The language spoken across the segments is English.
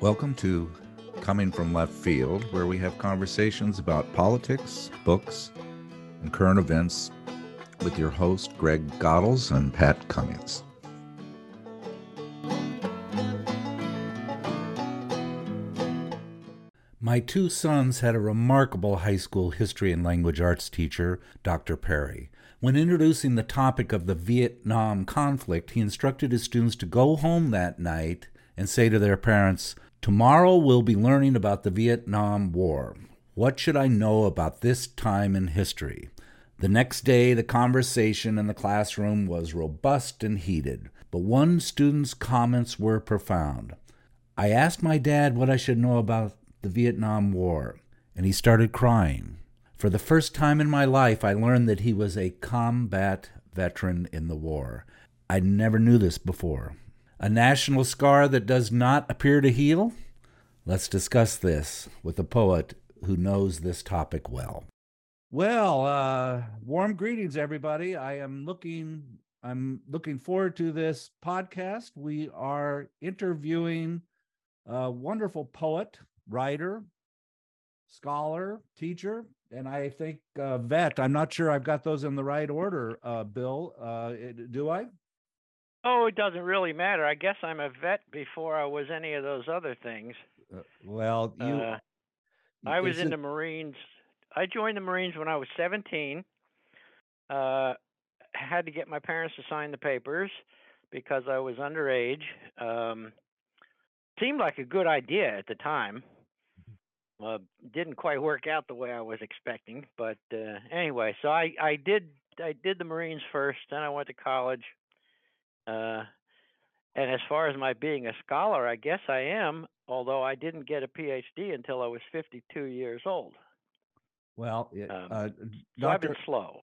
Welcome to Coming from Left Field, where we have conversations about politics, books, and current events with your host, Greg Godels and Pat Cummings. My two sons had a remarkable high school history and language arts teacher, Dr. Perry. When introducing the topic of the Vietnam conflict, he instructed his students to go home that night and say to their parents, Tomorrow we'll be learning about the Vietnam War. What should I know about this time in history? The next day, the conversation in the classroom was robust and heated, but one student's comments were profound. I asked my dad what I should know about the Vietnam War, and he started crying. For the first time in my life, I learned that he was a combat veteran in the war. I never knew this before. A national scar that does not appear to heal? Let's discuss this with a poet who knows this topic well. Well, uh, warm greetings, everybody. I am looking. I'm looking forward to this podcast. We are interviewing a wonderful poet, writer, scholar, teacher, and I think uh, vet. I'm not sure I've got those in the right order, uh, Bill. Uh, do I? Oh, it doesn't really matter. I guess I'm a vet before I was any of those other things. Uh, well, you. Uh, I was in the Marines. I joined the Marines when I was 17. Uh, had to get my parents to sign the papers because I was underage. Um, seemed like a good idea at the time. Mm-hmm. Uh, didn't quite work out the way I was expecting, but uh, anyway, so I I did I did the Marines first, then I went to college. Uh, and as far as my being a scholar, I guess I am, although I didn't get a PhD until I was 52 years old. Well, um, uh, so I've been slow.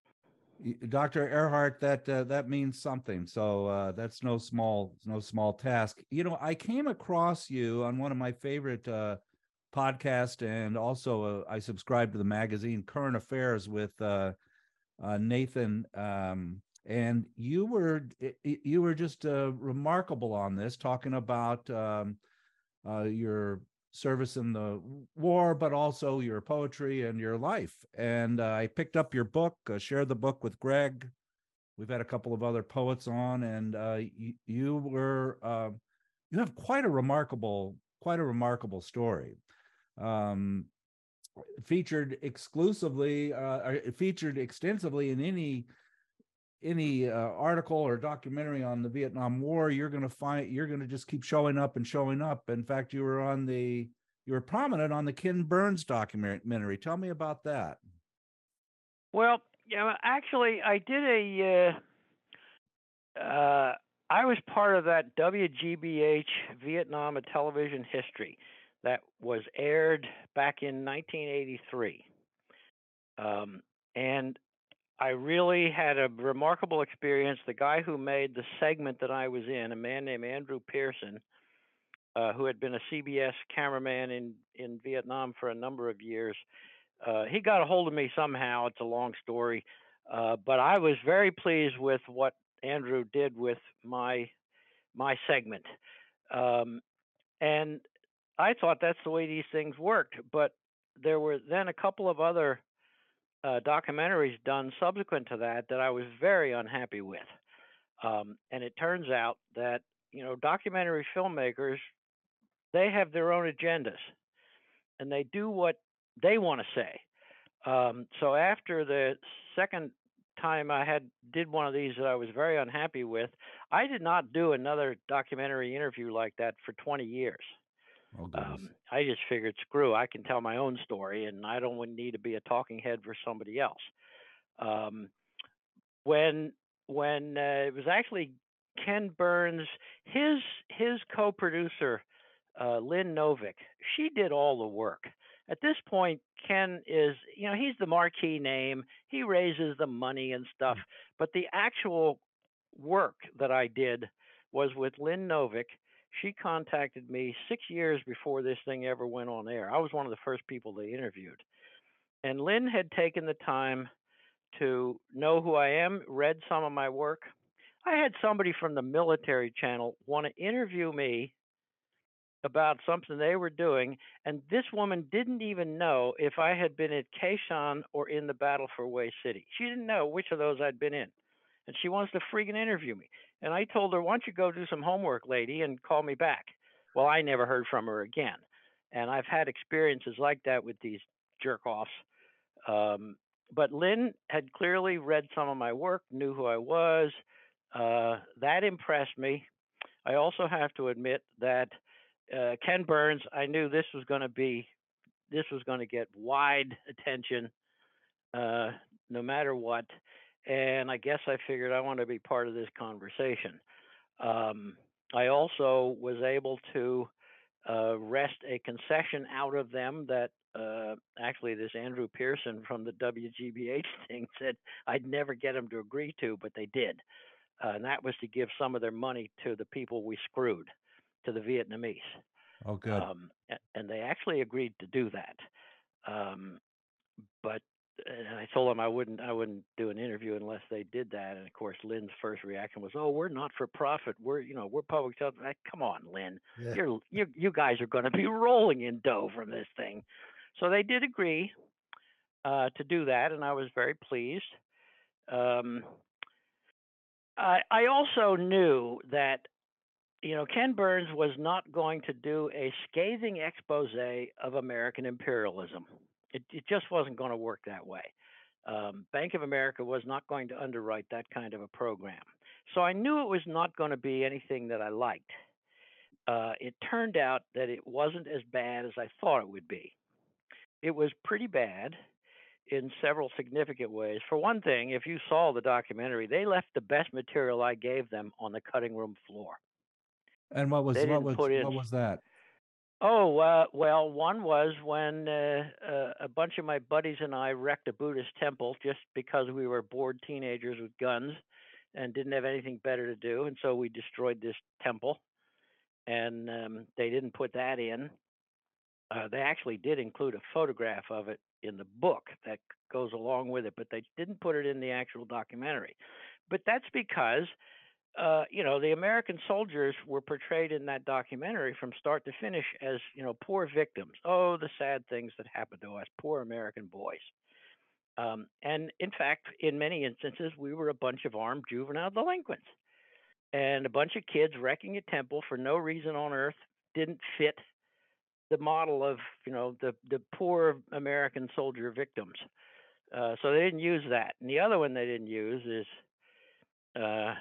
Dr. Ehrhart, that uh, that means something. So uh, that's no small no small task. You know, I came across you on one of my favorite uh, podcasts, and also uh, I subscribe to the magazine Current Affairs with uh, uh, Nathan um, and you were you were just uh, remarkable on this talking about um, uh, your service in the war but also your poetry and your life. And uh, i picked up your book uh, shared the book with greg. We've had a couple of other poets on and uh, you, you, were um, you have quite a remarkable quite a remarkable story. Um, featured exclusively uh, featured extensively in any any uh, article or documentary on the Vietnam War, you're going to find you're going to just keep showing up and showing up. In fact, you were on the you were prominent on the Ken Burns documentary. Tell me about that. Well, yeah, actually, I did a. Uh, uh, I was part of that WGBH Vietnam Television History that was aired back in 1983. Um, and I really had a remarkable experience. The guy who made the segment that I was in, a man named Andrew Pearson, uh, who had been a CBS cameraman in, in Vietnam for a number of years, uh, he got a hold of me somehow. It's a long story, uh, but I was very pleased with what Andrew did with my my segment, um, and I thought that's the way these things worked. But there were then a couple of other uh, documentaries done subsequent to that that I was very unhappy with. Um, and it turns out that you know documentary filmmakers they have their own agendas, and they do what they want to say. Um, so after the second time I had did one of these that I was very unhappy with, I did not do another documentary interview like that for 20 years. Oh, um, I just figured, screw, I can tell my own story, and I don't need to be a talking head for somebody else. Um, when when uh, it was actually Ken Burns, his his co-producer, uh, Lynn Novick, she did all the work. At this point, Ken is, you know, he's the marquee name. He raises the money and stuff, mm-hmm. but the actual work that I did was with Lynn Novick she contacted me six years before this thing ever went on air. I was one of the first people they interviewed. And Lynn had taken the time to know who I am, read some of my work. I had somebody from the military channel want to interview me about something they were doing, and this woman didn't even know if I had been at Khe Sanh or in the battle for Hue City. She didn't know which of those I'd been in, and she wants to freaking interview me. And I told her, "Why don't you go do some homework, lady, and call me back?" Well, I never heard from her again, and I've had experiences like that with these jerk offs. Um, but Lynn had clearly read some of my work, knew who I was. Uh, that impressed me. I also have to admit that uh, Ken Burns, I knew this was going to be, this was going to get wide attention, uh, no matter what. And I guess I figured I want to be part of this conversation. Um, I also was able to uh, wrest a concession out of them that uh, actually this Andrew Pearson from the WGBH thing said I'd never get them to agree to, but they did. Uh, and that was to give some of their money to the people we screwed, to the Vietnamese. Oh, good. Um, and they actually agreed to do that. Um, but I told them I wouldn't I wouldn't do an interview unless they did that. And of course, Lynn's first reaction was, "Oh, we're not for profit. We're you know we're public health." Come on, Lynn, yeah. you're you you guys are going to be rolling in dough from this thing. So they did agree uh, to do that, and I was very pleased. Um, I, I also knew that you know Ken Burns was not going to do a scathing expose of American imperialism. It, it just wasn't going to work that way. Um, Bank of America was not going to underwrite that kind of a program. So I knew it was not going to be anything that I liked. Uh, it turned out that it wasn't as bad as I thought it would be. It was pretty bad in several significant ways. For one thing, if you saw the documentary, they left the best material I gave them on the cutting room floor. And what was what was what was that? Oh uh, well, one was when uh, uh, a bunch of my buddies and I wrecked a Buddhist temple just because we were bored teenagers with guns and didn't have anything better to do, and so we destroyed this temple. And um, they didn't put that in. Uh, they actually did include a photograph of it in the book that goes along with it, but they didn't put it in the actual documentary. But that's because, uh, you know, the American soldiers were portrayed in that documentary from start to finish as, you know, poor victims. Oh, the sad things that happened to us, poor American boys. Um, and in fact, in many instances, we were a bunch of armed juvenile delinquents. And a bunch of kids wrecking a temple for no reason on earth didn't fit the model of you know the the poor American soldier victims. Uh, so they didn't use that. And the other one they didn't use is uh,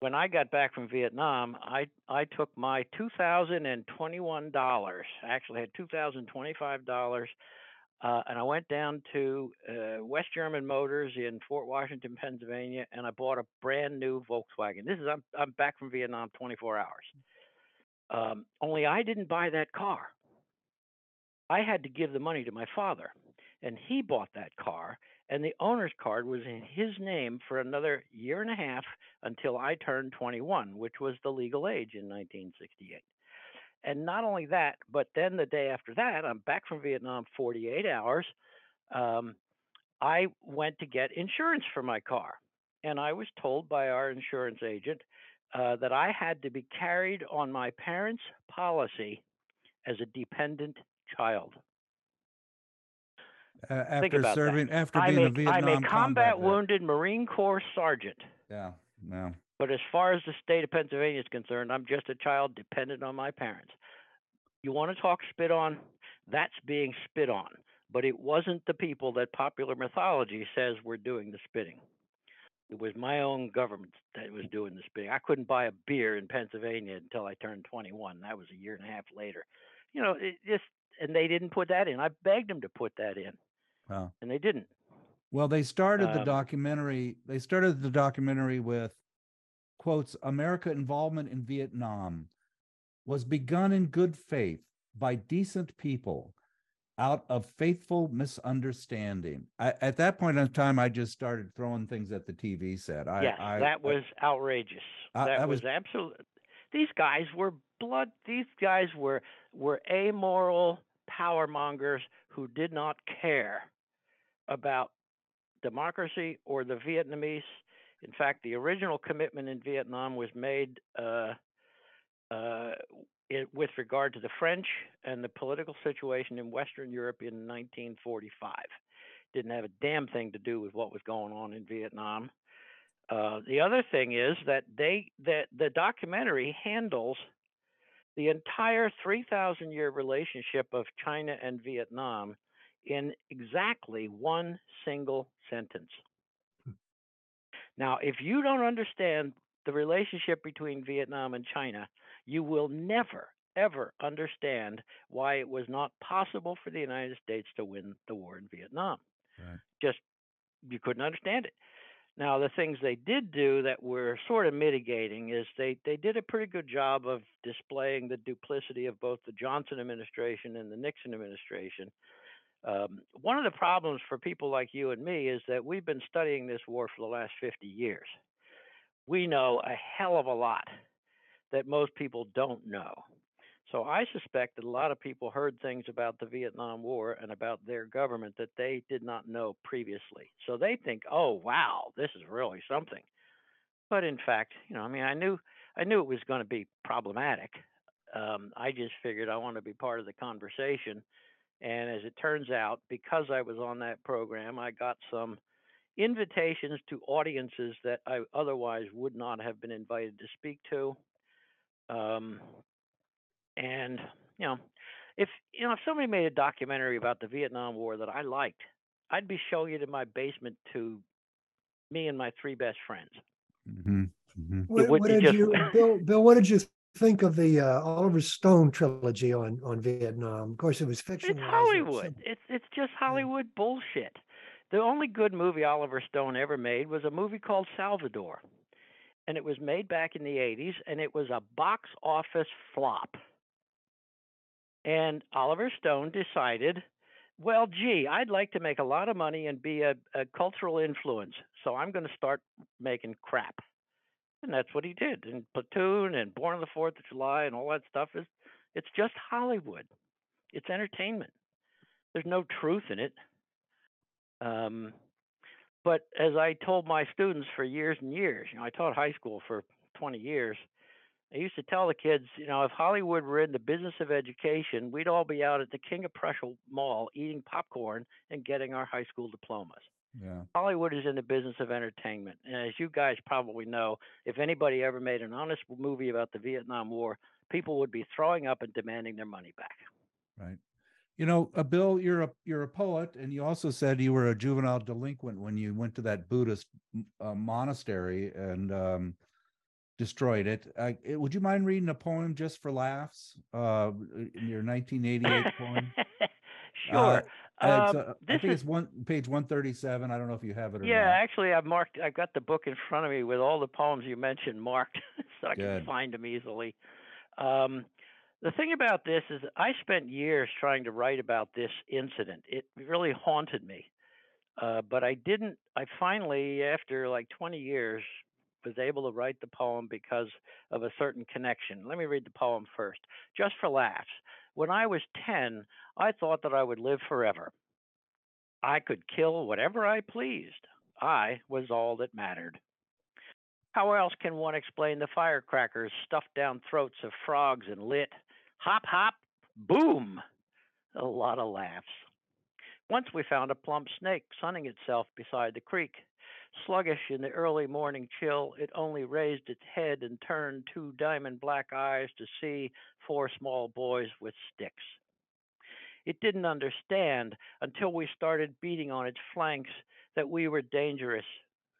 when I got back from Vietnam, I I took my two thousand and twenty one dollars. Actually, I had two thousand twenty five dollars. Uh, and I went down to uh, West German Motors in Fort Washington, Pennsylvania, and I bought a brand new Volkswagen. This is I'm I'm back from Vietnam 24 hours. Um, only I didn't buy that car. I had to give the money to my father, and he bought that car, and the owner's card was in his name for another year and a half until I turned 21, which was the legal age in 1968. And not only that, but then the day after that, I'm back from Vietnam 48 hours. Um, I went to get insurance for my car. And I was told by our insurance agent uh, that I had to be carried on my parents' policy as a dependent child. Uh, after serving, that. after being I'm a, a Vietnam I'm a combat, wounded Marine Corps sergeant. Yeah, no. But as far as the state of Pennsylvania is concerned, I'm just a child dependent on my parents. You want to talk spit on? That's being spit on. But it wasn't the people that popular mythology says were doing the spitting. It was my own government that was doing the spitting. I couldn't buy a beer in Pennsylvania until I turned 21. That was a year and a half later. You know, it just and they didn't put that in. I begged them to put that in, wow. and they didn't. Well, they started the Um, documentary. They started the documentary with quotes: "America involvement in Vietnam was begun in good faith by decent people." Out of faithful misunderstanding. I, at that point in time, I just started throwing things at the TV set. I, yes, I, that was outrageous. That was, was- absolute. These guys were blood. These guys were were amoral power mongers who did not care about democracy or the Vietnamese. In fact, the original commitment in Vietnam was made uh, uh, it, with regard to the French and the political situation in Western Europe in 1945. Didn't have a damn thing to do with what was going on in Vietnam. Uh, the other thing is that they that the documentary handles the entire 3,000 year relationship of China and Vietnam in exactly one single sentence. Hmm. Now, if you don't understand the relationship between Vietnam and China, you will never, ever understand why it was not possible for the United States to win the war in Vietnam. Right. Just, you couldn't understand it. Now, the things they did do that were sort of mitigating is they, they did a pretty good job of displaying the duplicity of both the Johnson administration and the Nixon administration. Um, one of the problems for people like you and me is that we've been studying this war for the last 50 years we know a hell of a lot that most people don't know. So I suspect that a lot of people heard things about the Vietnam War and about their government that they did not know previously. So they think, "Oh, wow, this is really something." But in fact, you know, I mean, I knew I knew it was going to be problematic. Um, I just figured I want to be part of the conversation. And as it turns out, because I was on that program, I got some invitations to audiences that I otherwise would not have been invited to speak to. Um, and you know, if you know if somebody made a documentary about the Vietnam War that I liked, I'd be showing it in my basement to me and my three best friends. Mm-hmm. Mm-hmm. What, what did just... you, Bill? Bill, what did you think of the uh, Oliver Stone trilogy on on Vietnam? Of course, it was fiction. It's Hollywood. It's it's just Hollywood yeah. bullshit. The only good movie Oliver Stone ever made was a movie called Salvador. And it was made back in the 80s, and it was a box office flop. And Oliver Stone decided, well, gee, I'd like to make a lot of money and be a, a cultural influence, so I'm going to start making crap. And that's what he did. And Platoon and Born on the Fourth of July and all that stuff is it's just Hollywood. It's entertainment. There's no truth in it. Um, but as I told my students for years and years, you know, I taught high school for 20 years. I used to tell the kids, you know, if Hollywood were in the business of education, we'd all be out at the King of Prussia Mall eating popcorn and getting our high school diplomas. Yeah. Hollywood is in the business of entertainment. And as you guys probably know, if anybody ever made an honest movie about the Vietnam War, people would be throwing up and demanding their money back. Right. You know, uh, Bill, you're a you're a poet, and you also said you were a juvenile delinquent when you went to that Buddhist uh, monastery and um, destroyed it. Uh, would you mind reading a poem just for laughs? Uh, in your 1988 poem. sure. Uh, um, I think is, it's one page 137. I don't know if you have it. yeah, not. Yeah, actually, I've marked. I've got the book in front of me with all the poems you mentioned marked, so I Good. can find them easily. Um, the thing about this is, I spent years trying to write about this incident. It really haunted me. Uh, but I didn't, I finally, after like 20 years, was able to write the poem because of a certain connection. Let me read the poem first, just for laughs. When I was 10, I thought that I would live forever. I could kill whatever I pleased. I was all that mattered. How else can one explain the firecrackers stuffed down throats of frogs and lit? Hop, hop, boom. A lot of laughs. Once we found a plump snake sunning itself beside the creek. Sluggish in the early morning chill, it only raised its head and turned two diamond black eyes to see four small boys with sticks. It didn't understand until we started beating on its flanks that we were dangerous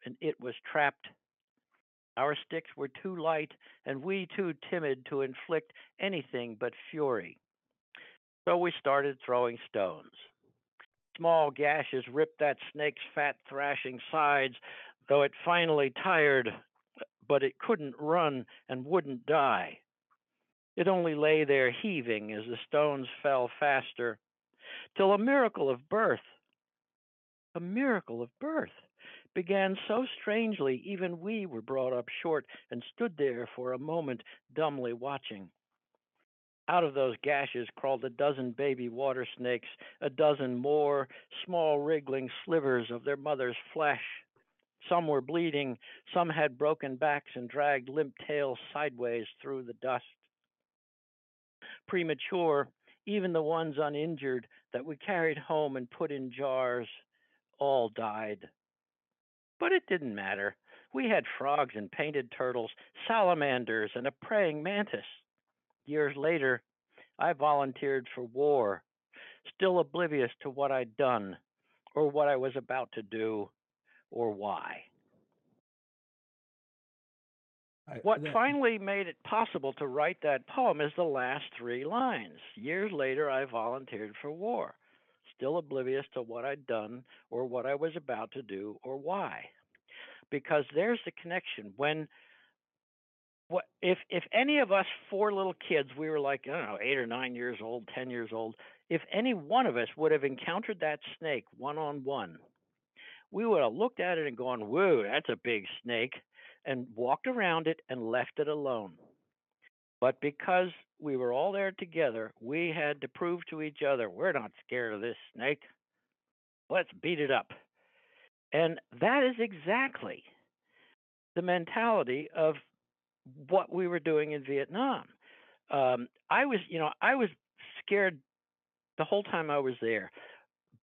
and it was trapped our sticks were too light and we too timid to inflict anything but fury. So we started throwing stones. Small gashes ripped that snake's fat, thrashing sides, though it finally tired, but it couldn't run and wouldn't die. It only lay there heaving as the stones fell faster, till a miracle of birth, a miracle of birth, began so strangely, even we were brought up short and stood there for a moment dumbly watching. Out of those gashes crawled a dozen baby water snakes, a dozen more small wriggling slivers of their mother's flesh. Some were bleeding, some had broken backs and dragged limp tails sideways through the dust. premature, even the ones uninjured that we carried home and put in jars all died. But it didn't matter. We had frogs and painted turtles, salamanders, and a praying mantis. Years later, I volunteered for war, still oblivious to what I'd done, or what I was about to do, or why. What finally made it possible to write that poem is the last three lines. Years later, I volunteered for war, still oblivious to what I'd done or what I was about to do or why. Because there's the connection. When what if if any of us four little kids, we were like, I don't know, eight or nine years old, ten years old, if any one of us would have encountered that snake one on one, we would have looked at it and gone, Whoa, that's a big snake and walked around it and left it alone. But because we were all there together, we had to prove to each other we're not scared of this snake. Let's beat it up. And that is exactly the mentality of what we were doing in Vietnam. Um, I was, you know, I was scared the whole time I was there,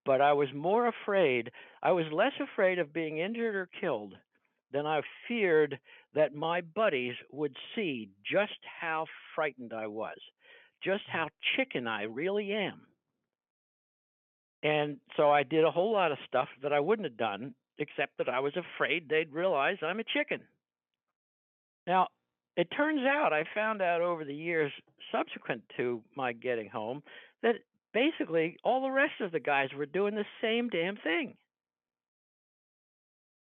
but I was more afraid. I was less afraid of being injured or killed than I feared that my buddies would see just how frightened I was, just how chicken I really am. And so I did a whole lot of stuff that I wouldn't have done, except that I was afraid they'd realize I'm a chicken. Now, it turns out, I found out over the years subsequent to my getting home, that basically all the rest of the guys were doing the same damn thing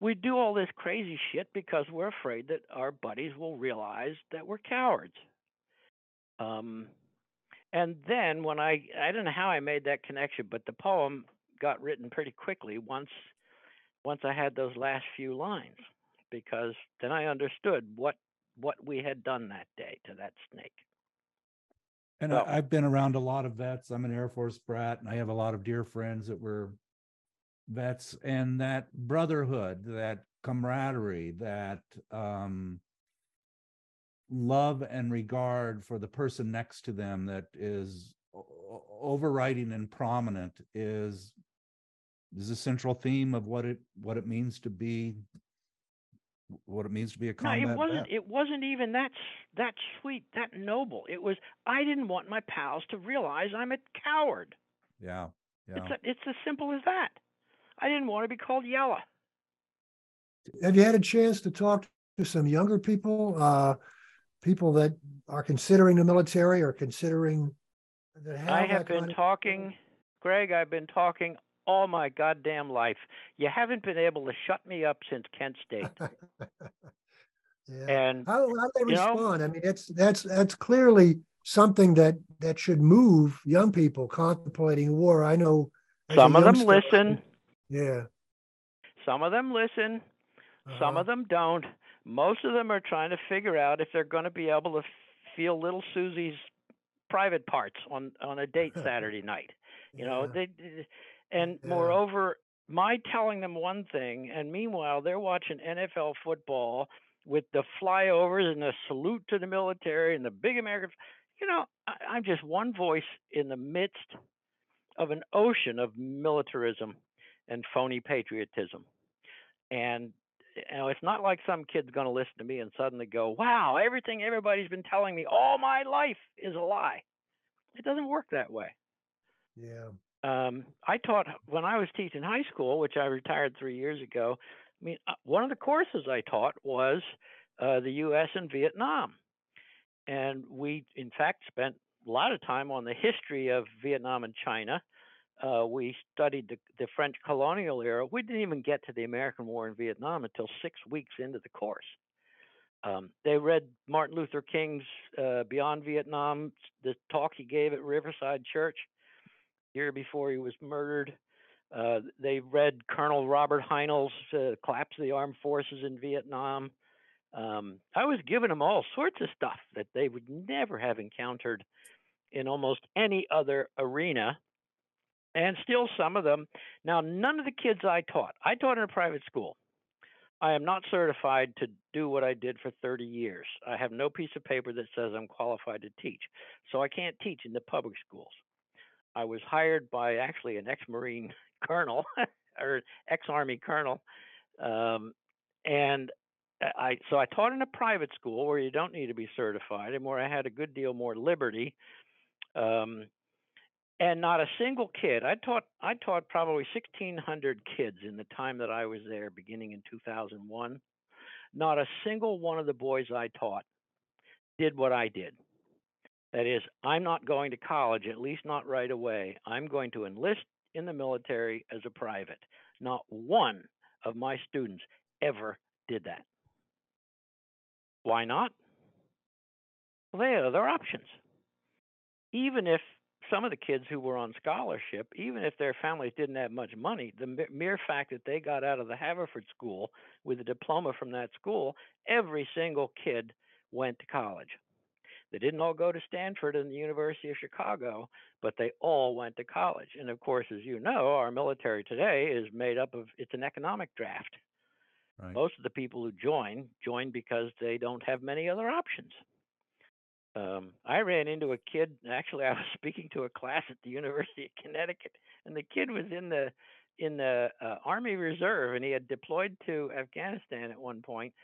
we do all this crazy shit because we're afraid that our buddies will realize that we're cowards. Um, and then when I I don't know how I made that connection, but the poem got written pretty quickly once once I had those last few lines because then I understood what what we had done that day to that snake. And Well- I, I've been around a lot of vets. I'm an Air Force brat, and I have a lot of dear friends that were vets, and that brotherhood, that camaraderie, that um, love and regard for the person next to them that is o- o- overriding and prominent is is a central theme of what it what it means to be what it means to be a No, it wasn't. vet. It wasn't even that that sweet, that noble. It was. I didn't want my pals to realize I'm a coward. Yeah, yeah. It's a, it's as simple as that. I didn't want to be called Yella. Have you had a chance to talk to some younger people, uh, people that are considering the military or considering that have I that have been kind of- talking, Greg. I've been talking all my goddamn life. You haven't been able to shut me up since Kent State. Yeah. And How, how they you know- respond? I mean, that's that's that's clearly something that that should move young people contemplating war. I know some of them listen, Yeah. some of them listen, some uh-huh. of them don't. Most of them are trying to figure out if they're going to be able to feel little Susie's private parts on on a date Saturday night. You know, Yeah. they, they- and Yeah. moreover, my telling them one thing, and meanwhile they're watching NFL football with the flyovers and the salute to the military and the big American. You know, I, I'm just one voice in the midst of an ocean of militarism and phony patriotism. And you know, it's not like some kid's going to listen to me and suddenly go, "Wow, everything everybody's been telling me all my life is a lie." It doesn't work that way. Yeah. Um, I taught when I was teaching high school, which I retired three years ago. I mean, uh, one of the courses I taught was uh, the U.S. and Vietnam, and we, in fact, spent a lot of time on the history of Vietnam and China. Uh, we studied the, the French colonial era. We didn't even get to the American War in Vietnam until six weeks into the course. Um, they read Martin Luther King's uh, Beyond Vietnam, the talk he gave at Riverside Church year before he was murdered. Uh, they read Colonel Robert Heinl's uh, Collapse of the Armed Forces in Vietnam. Um, I was giving them all sorts of stuff that they would never have encountered in almost any other arena. And still, some of them. Now, none of the kids I taught, I taught in a private school. I am not certified to do what I did for 30 years. I have no piece of paper that says I'm qualified to teach. So I can't teach in the public schools. I was hired by actually an ex Marine colonel or ex Army colonel. Um, and I so I taught in a private school where you don't need to be certified and where I had a good deal more liberty. Um, and not a single kid. I taught I taught probably 1,600 kids in the time that I was there, beginning in 2001. Not a single one of the boys I taught did what I did. That is, I'm not going to college, at least not right away. I'm going to enlist in the military as a private. Not one of my students ever did that. Why not? Well, they had other options. Even if some of the kids who were on scholarship, even if their families didn't have much money, the mere fact that they got out of the Haverford School with a diploma from that school, every single kid went to college. They didn't all go to Stanford and the University of Chicago, but they all went to college. And of course, as you know, our military today is made up of it's an economic draft. Right. Most of the people who join join because they don't have many other options. Um, I ran into a kid. Actually, I was speaking to a class at the University of Connecticut, and the kid was in the in the uh, Army Reserve, and he had deployed to Afghanistan at one point,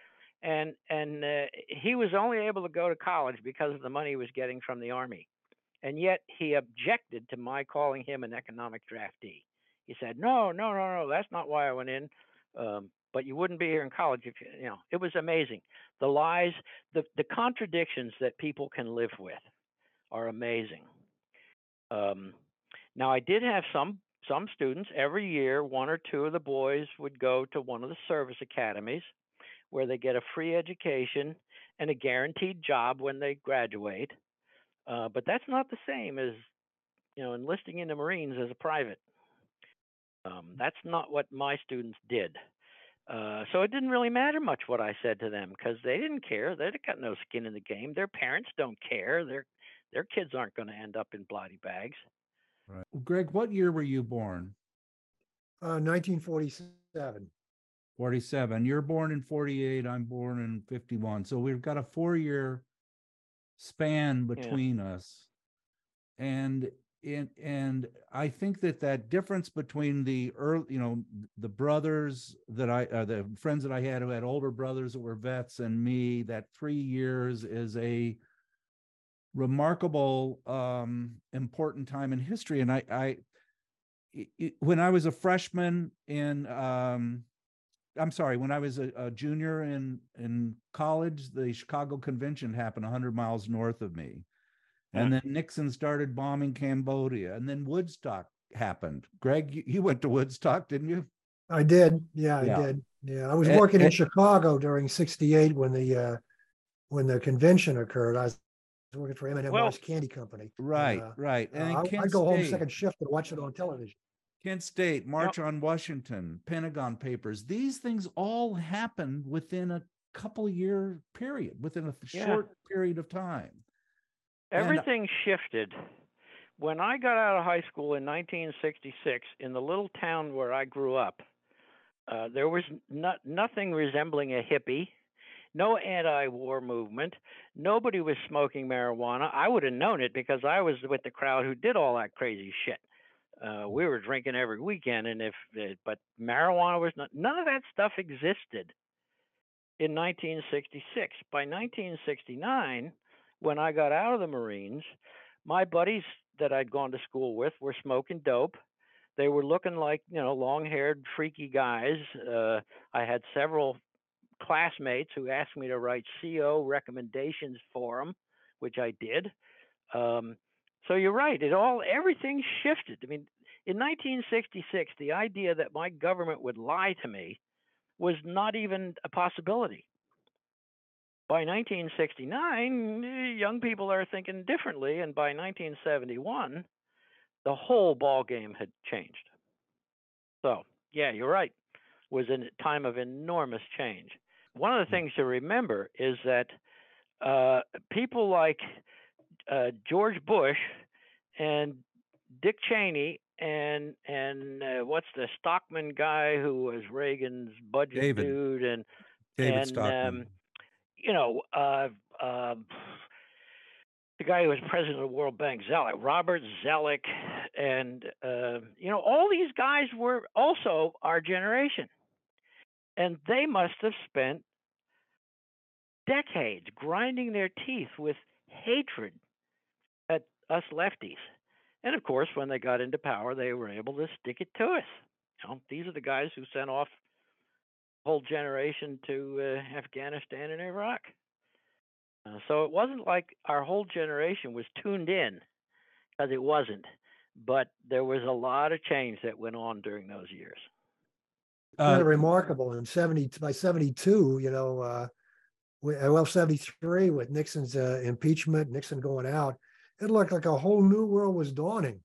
and and uh, he was only able to go to college because of the money he was getting from the Army, and yet he objected to my calling him an economic draftee. He said, "No, no, no, no, that's not why I went in." Um, but you wouldn't be here in college if you, you know. It was amazing. The lies, the the contradictions that people can live with, are amazing. Um, now, I did have some some students every year. One or two of the boys would go to one of the service academies, where they get a free education and a guaranteed job when they graduate. Uh, but that's not the same as you know enlisting in the Marines as a private. Um, that's not what my students did. Uh, so it didn't really matter much what I said to them because they didn't care. They got no skin in the game. Their parents don't care. Their their kids aren't going to end up in bloody bags. Right. Greg, what year were you born? Uh, 1947. 47. You're born in 48. I'm born in 51. So we've got a four year span between yeah. us. And and and I think that that difference between the early, you know, the brothers that I, uh, the friends that I had who had older brothers that were vets, and me, that three years is a remarkable, um, important time in history. And I, I, it, when I was a freshman in, um, I'm sorry, when I was a, a junior in in college, the Chicago Convention happened 100 miles north of me and then Nixon started bombing Cambodia, and then Woodstock happened. Greg, you, you went to Woodstock, didn't you? I did. Yeah, yeah. I did. Yeah, I was working and, in Chicago during '68 when the uh, when the convention occurred. I was working for M&M well, Candy Company. Right, and, uh, right. And uh, I, would go home second shift and watch it on television. Kent State, March yep. on Washington, Pentagon Papers. These things all happened within a couple year period, within a yeah. short period of time. Everything and, shifted. When I got out of high school in 1966 in the little town where I grew up, uh, there was not, nothing resembling a hippie, no anti war movement. Nobody was smoking marijuana. I would have known it because I was with the crowd who did all that crazy shit. Uh, we were drinking every weekend, and if uh, but marijuana was not none of that stuff existed in 1966. By 1969, when I got out of the Marines, my buddies that I'd gone to school with were smoking dope. They were looking like, you know, long haired, freaky guys. Uh, I had several classmates who asked me to write CO recommendations for them, which I did. Um, so you're right. It all, everything shifted. I mean, in 1966, the idea that my government would lie to me was not even a possibility by 1969, young people are thinking differently, and by 1971, the whole ball game had changed. So, yeah, you're right. It was a time of enormous change. One of the hmm. things to remember is that uh, people like uh, George Bush and Dick Cheney and and uh, what's the Stockman guy who was Reagan's budget David. dude, and David and Stockman. um, you know, uh, um the guy who was president of the World Bank, Zoellick, Robert Zoellick, and uh, you know, all these guys were also our generation, and they must have spent decades grinding their teeth with hatred at us lefties. And of course, when they got into power, they were able to stick it to us. You know, these are the guys who sent off a whole generation to uh, Afghanistan and Iraq. Uh, so it wasn't like our whole generation was tuned in, because it wasn't. But there was a lot of change that went on during those years. kind Uh, of remarkable. In seventy by seventy two, you know, uh, uh, well seventy three with Nixon's uh, impeachment, Nixon going out, it looked like a whole new world was dawning.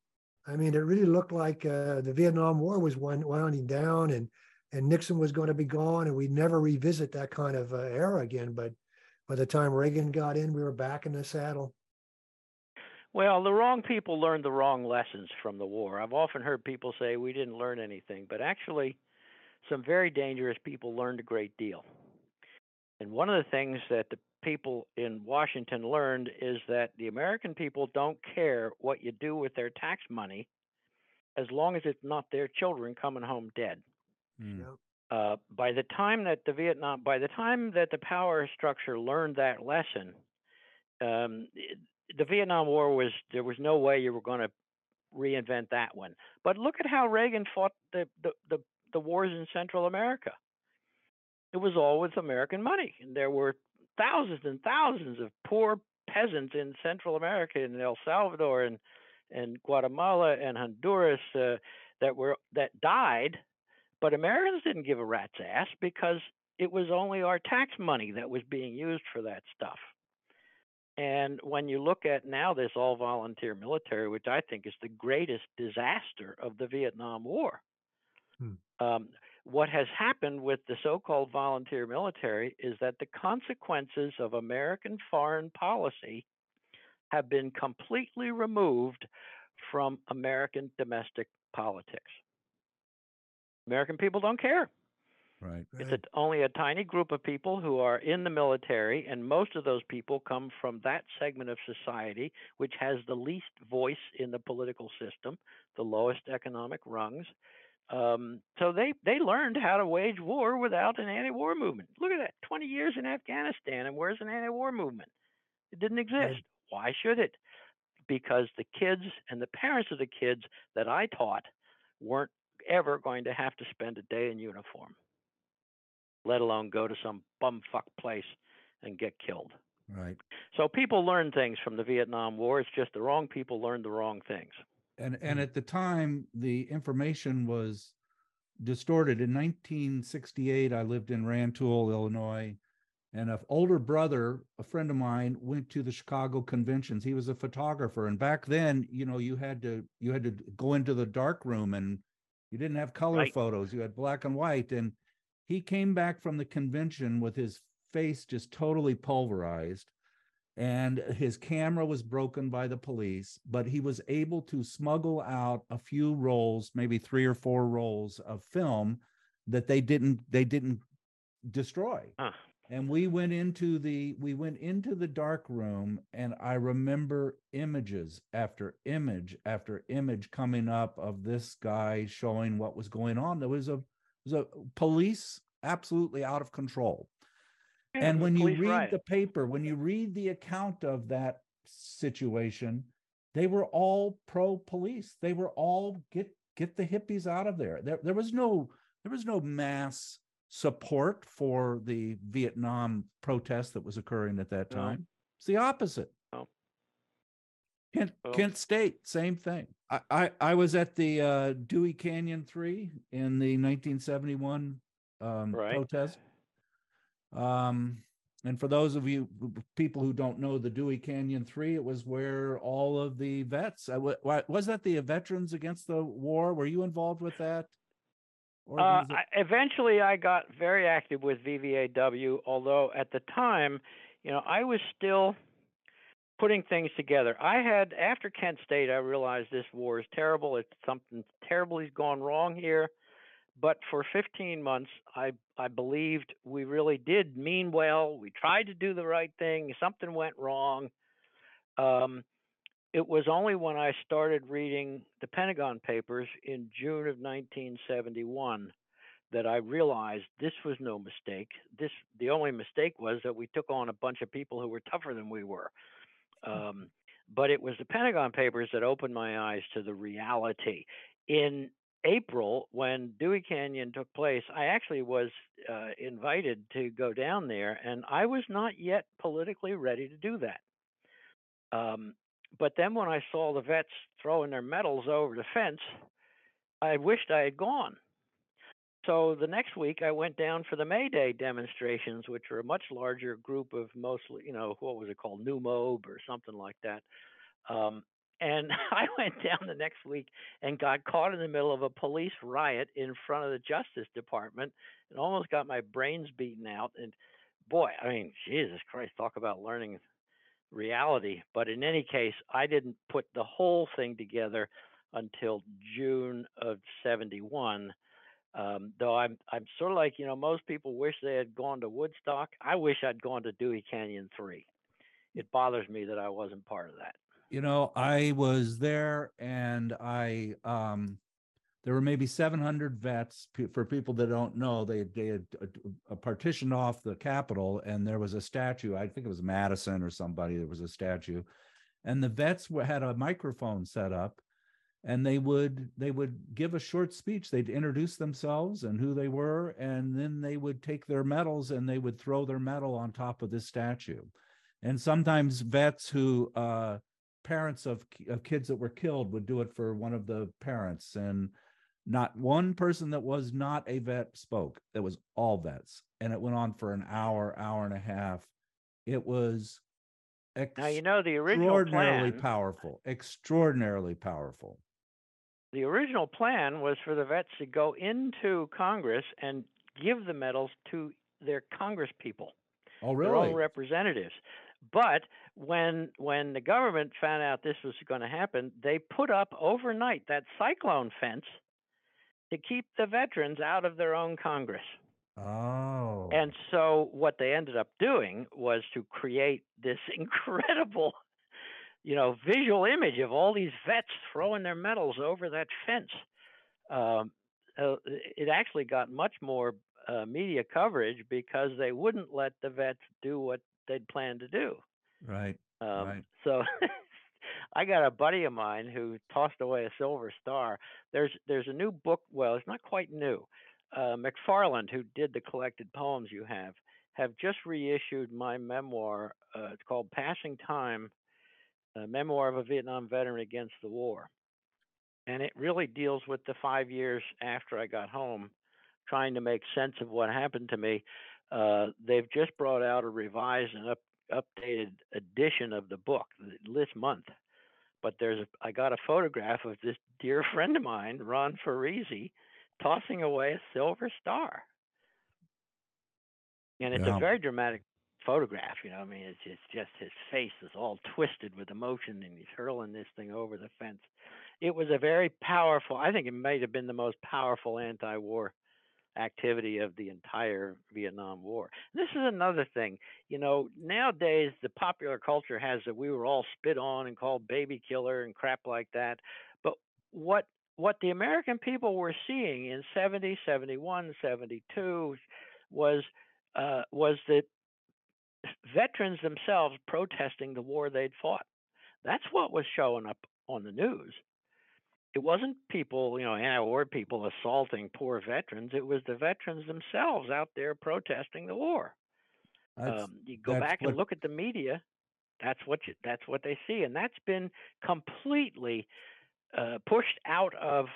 I mean, it really looked like uh, the Vietnam War was wind- winding down, and and Nixon was going to be gone, and we'd never revisit that kind of uh, era again. But by the time Reagan got in, we were back in the saddle. Well, the wrong people learned the wrong lessons from the war. I've often heard people say we didn't learn anything, but actually, some very dangerous people learned a great deal. And one of the things that the people in Washington learned is that the American people don't care what you do with their tax money as long as it's not their children coming home dead. hmm. Uh, by the time that the Vietnam, by the time that the power structure learned that lesson, um, the Vietnam War was there was no way you were going to reinvent that one. But look at how Reagan fought the, the the the wars in Central America. It was all with American money, and there were thousands and thousands of poor peasants in Central America, in El Salvador, and and Guatemala and Honduras uh, that were that died but Americans didn't give a rat's ass because it was only our tax money that was being used for that stuff. And when you look at now this all volunteer military, which I think is the greatest disaster of the Vietnam War, Hmm. um, what has happened with the so called volunteer military is that the consequences of American foreign policy have been completely removed from American domestic politics. American people don't care. Right. It's a, only a tiny group of people who are in the military, and most of those people come from that segment of society which has the least voice in the political system, the lowest economic rungs. Um, so they, they learned how to wage war without an anti war movement. Look at that 20 years in Afghanistan, and where's an anti war movement? It didn't exist. Why should it? Because the kids and the parents of the kids that I taught weren't ever going to have to spend a day in uniform let alone go to some bumfuck place and get killed. Right. So people learn things from the Vietnam War. It's just the wrong people learned the wrong things. And hmm. and at the time, the information was distorted. In 1968, I lived in Rantoul, Illinois, and an older brother, a friend of mine, went to the Chicago conventions. He was a photographer, and back then, you know, you had to you had to go into the dark room, and you didn't have color Right. photos. You had black and white, and he came back from the convention with his face just totally pulverized and his camera was broken by the police but he was able to smuggle out a few rolls maybe three or four rolls of film that they didn't they didn't destroy. Huh. and we went into the we went into the dark room and i remember images after image after image coming up of this guy showing what was going on. There was a was a police absolutely out of control and when you read riot. the paper when you read the account of that situation they were all pro police they were all get get the hippies out of there there, there was no there was no mass support for the vietnam protest that was occurring at that No. time it's the opposite No. Kent, Kent State, same thing. I, I, I was at the uh, Dewey Canyon Three in the 1971 um, Right. protest. Um, and for those of you people who don't know the Dewey Canyon Three, it was where all of the vets. Uh, wa- wa- was that the Veterans Against the War? Were you involved with that? Or Uh, I, eventually, I got very active with VVAW, although at the time, you know, I was still putting things together. I had after Kent State, I realized this war is terrible. It's something terribly's gone wrong here. But for 15 months, I I believed we really did mean well. We tried to do the right thing. Something went wrong. Um, it was only when I started reading the Pentagon Papers in June of 1971 that I realized this was no mistake. This the only mistake was that we took on a bunch of people who were tougher than we were. Um, but it was the Pentagon Papers that opened my eyes to the reality. In April, when Dewey Canyon took place, I actually was uh, invited to go down there, and I was not yet politically ready to do that. Um, but then when I saw the vets throwing their medals over the fence, I wished I had gone so the next week, I went down for the May Day demonstrations, which were a much larger group of mostly, you know, what was it called, New or something like that. Um, and I went down the next week and got caught in the middle of a police riot in front of the Justice Department and almost got my brains beaten out. And boy, I mean, Jesus Christ, talk about learning reality. But in any case, I didn't put the whole thing together until June of 71 um, though I'm I'm sort of like you know most people wish they had gone to Woodstock. I wish I'd gone to Dewey Canyon three. It bothers me that I wasn't part of that. You know, I was there, and I um, there were maybe 700 vets. For people that don't know, they they had uh, partitioned off the Capitol, and there was a statue. I think it was Madison or somebody. There was a statue, and the vets had a microphone set up and they would they would give a short speech they'd introduce themselves and who they were and then they would take their medals and they would throw their medal on top of this statue and sometimes vets who uh, parents of, of kids that were killed would do it for one of the parents and not one person that was not a vet spoke it was all vets and it went on for an hour hour and a half it was now you know the original extraordinarily plan, powerful extraordinarily powerful the original plan was for the vets to go into Congress and give the medals to their Congress people, oh, really? their own representatives. But when when the government found out this was going to happen, they put up overnight that cyclone fence to keep the veterans out of their own Congress. Oh. And so what they ended up doing was to create this incredible you know, visual image of all these vets throwing their medals over that fence. Um, uh, it actually got much more uh, media coverage because they wouldn't let the vets do what they'd planned to do. Right. Um, right. So I got a buddy of mine who tossed away a silver star. There's there's a new book. Well, it's not quite new. Uh, McFarland, who did the collected poems you have, have just reissued my memoir. Uh, it's called Passing Time a memoir of a Vietnam veteran against the war. And it really deals with the five years after I got home, trying to make sense of what happened to me. Uh, they've just brought out a revised and up, updated edition of the book this month. But there's a, I got a photograph of this dear friend of mine, Ron Farisi, tossing away a silver star. And it's yeah. a very dramatic photograph. You know, I mean, it's just, just his face is all twisted with emotion, and he's hurling this thing over the fence. It was a very powerful. I think it might have been the most powerful anti-war activity of the entire Vietnam War. This is another thing. You know, nowadays the popular culture has that we were all spit on and called baby killer and crap like that. But what what the American people were seeing in 70, 71, 72 was uh, was that veterans themselves protesting the war they'd fought. That's what was showing up on the news. It wasn't people, you know, anti-war people assaulting poor veterans. It was the veterans themselves out there protesting the war. Um, you go back what... and look at the media. That's what you, that's what they see, and that's been completely uh, pushed out of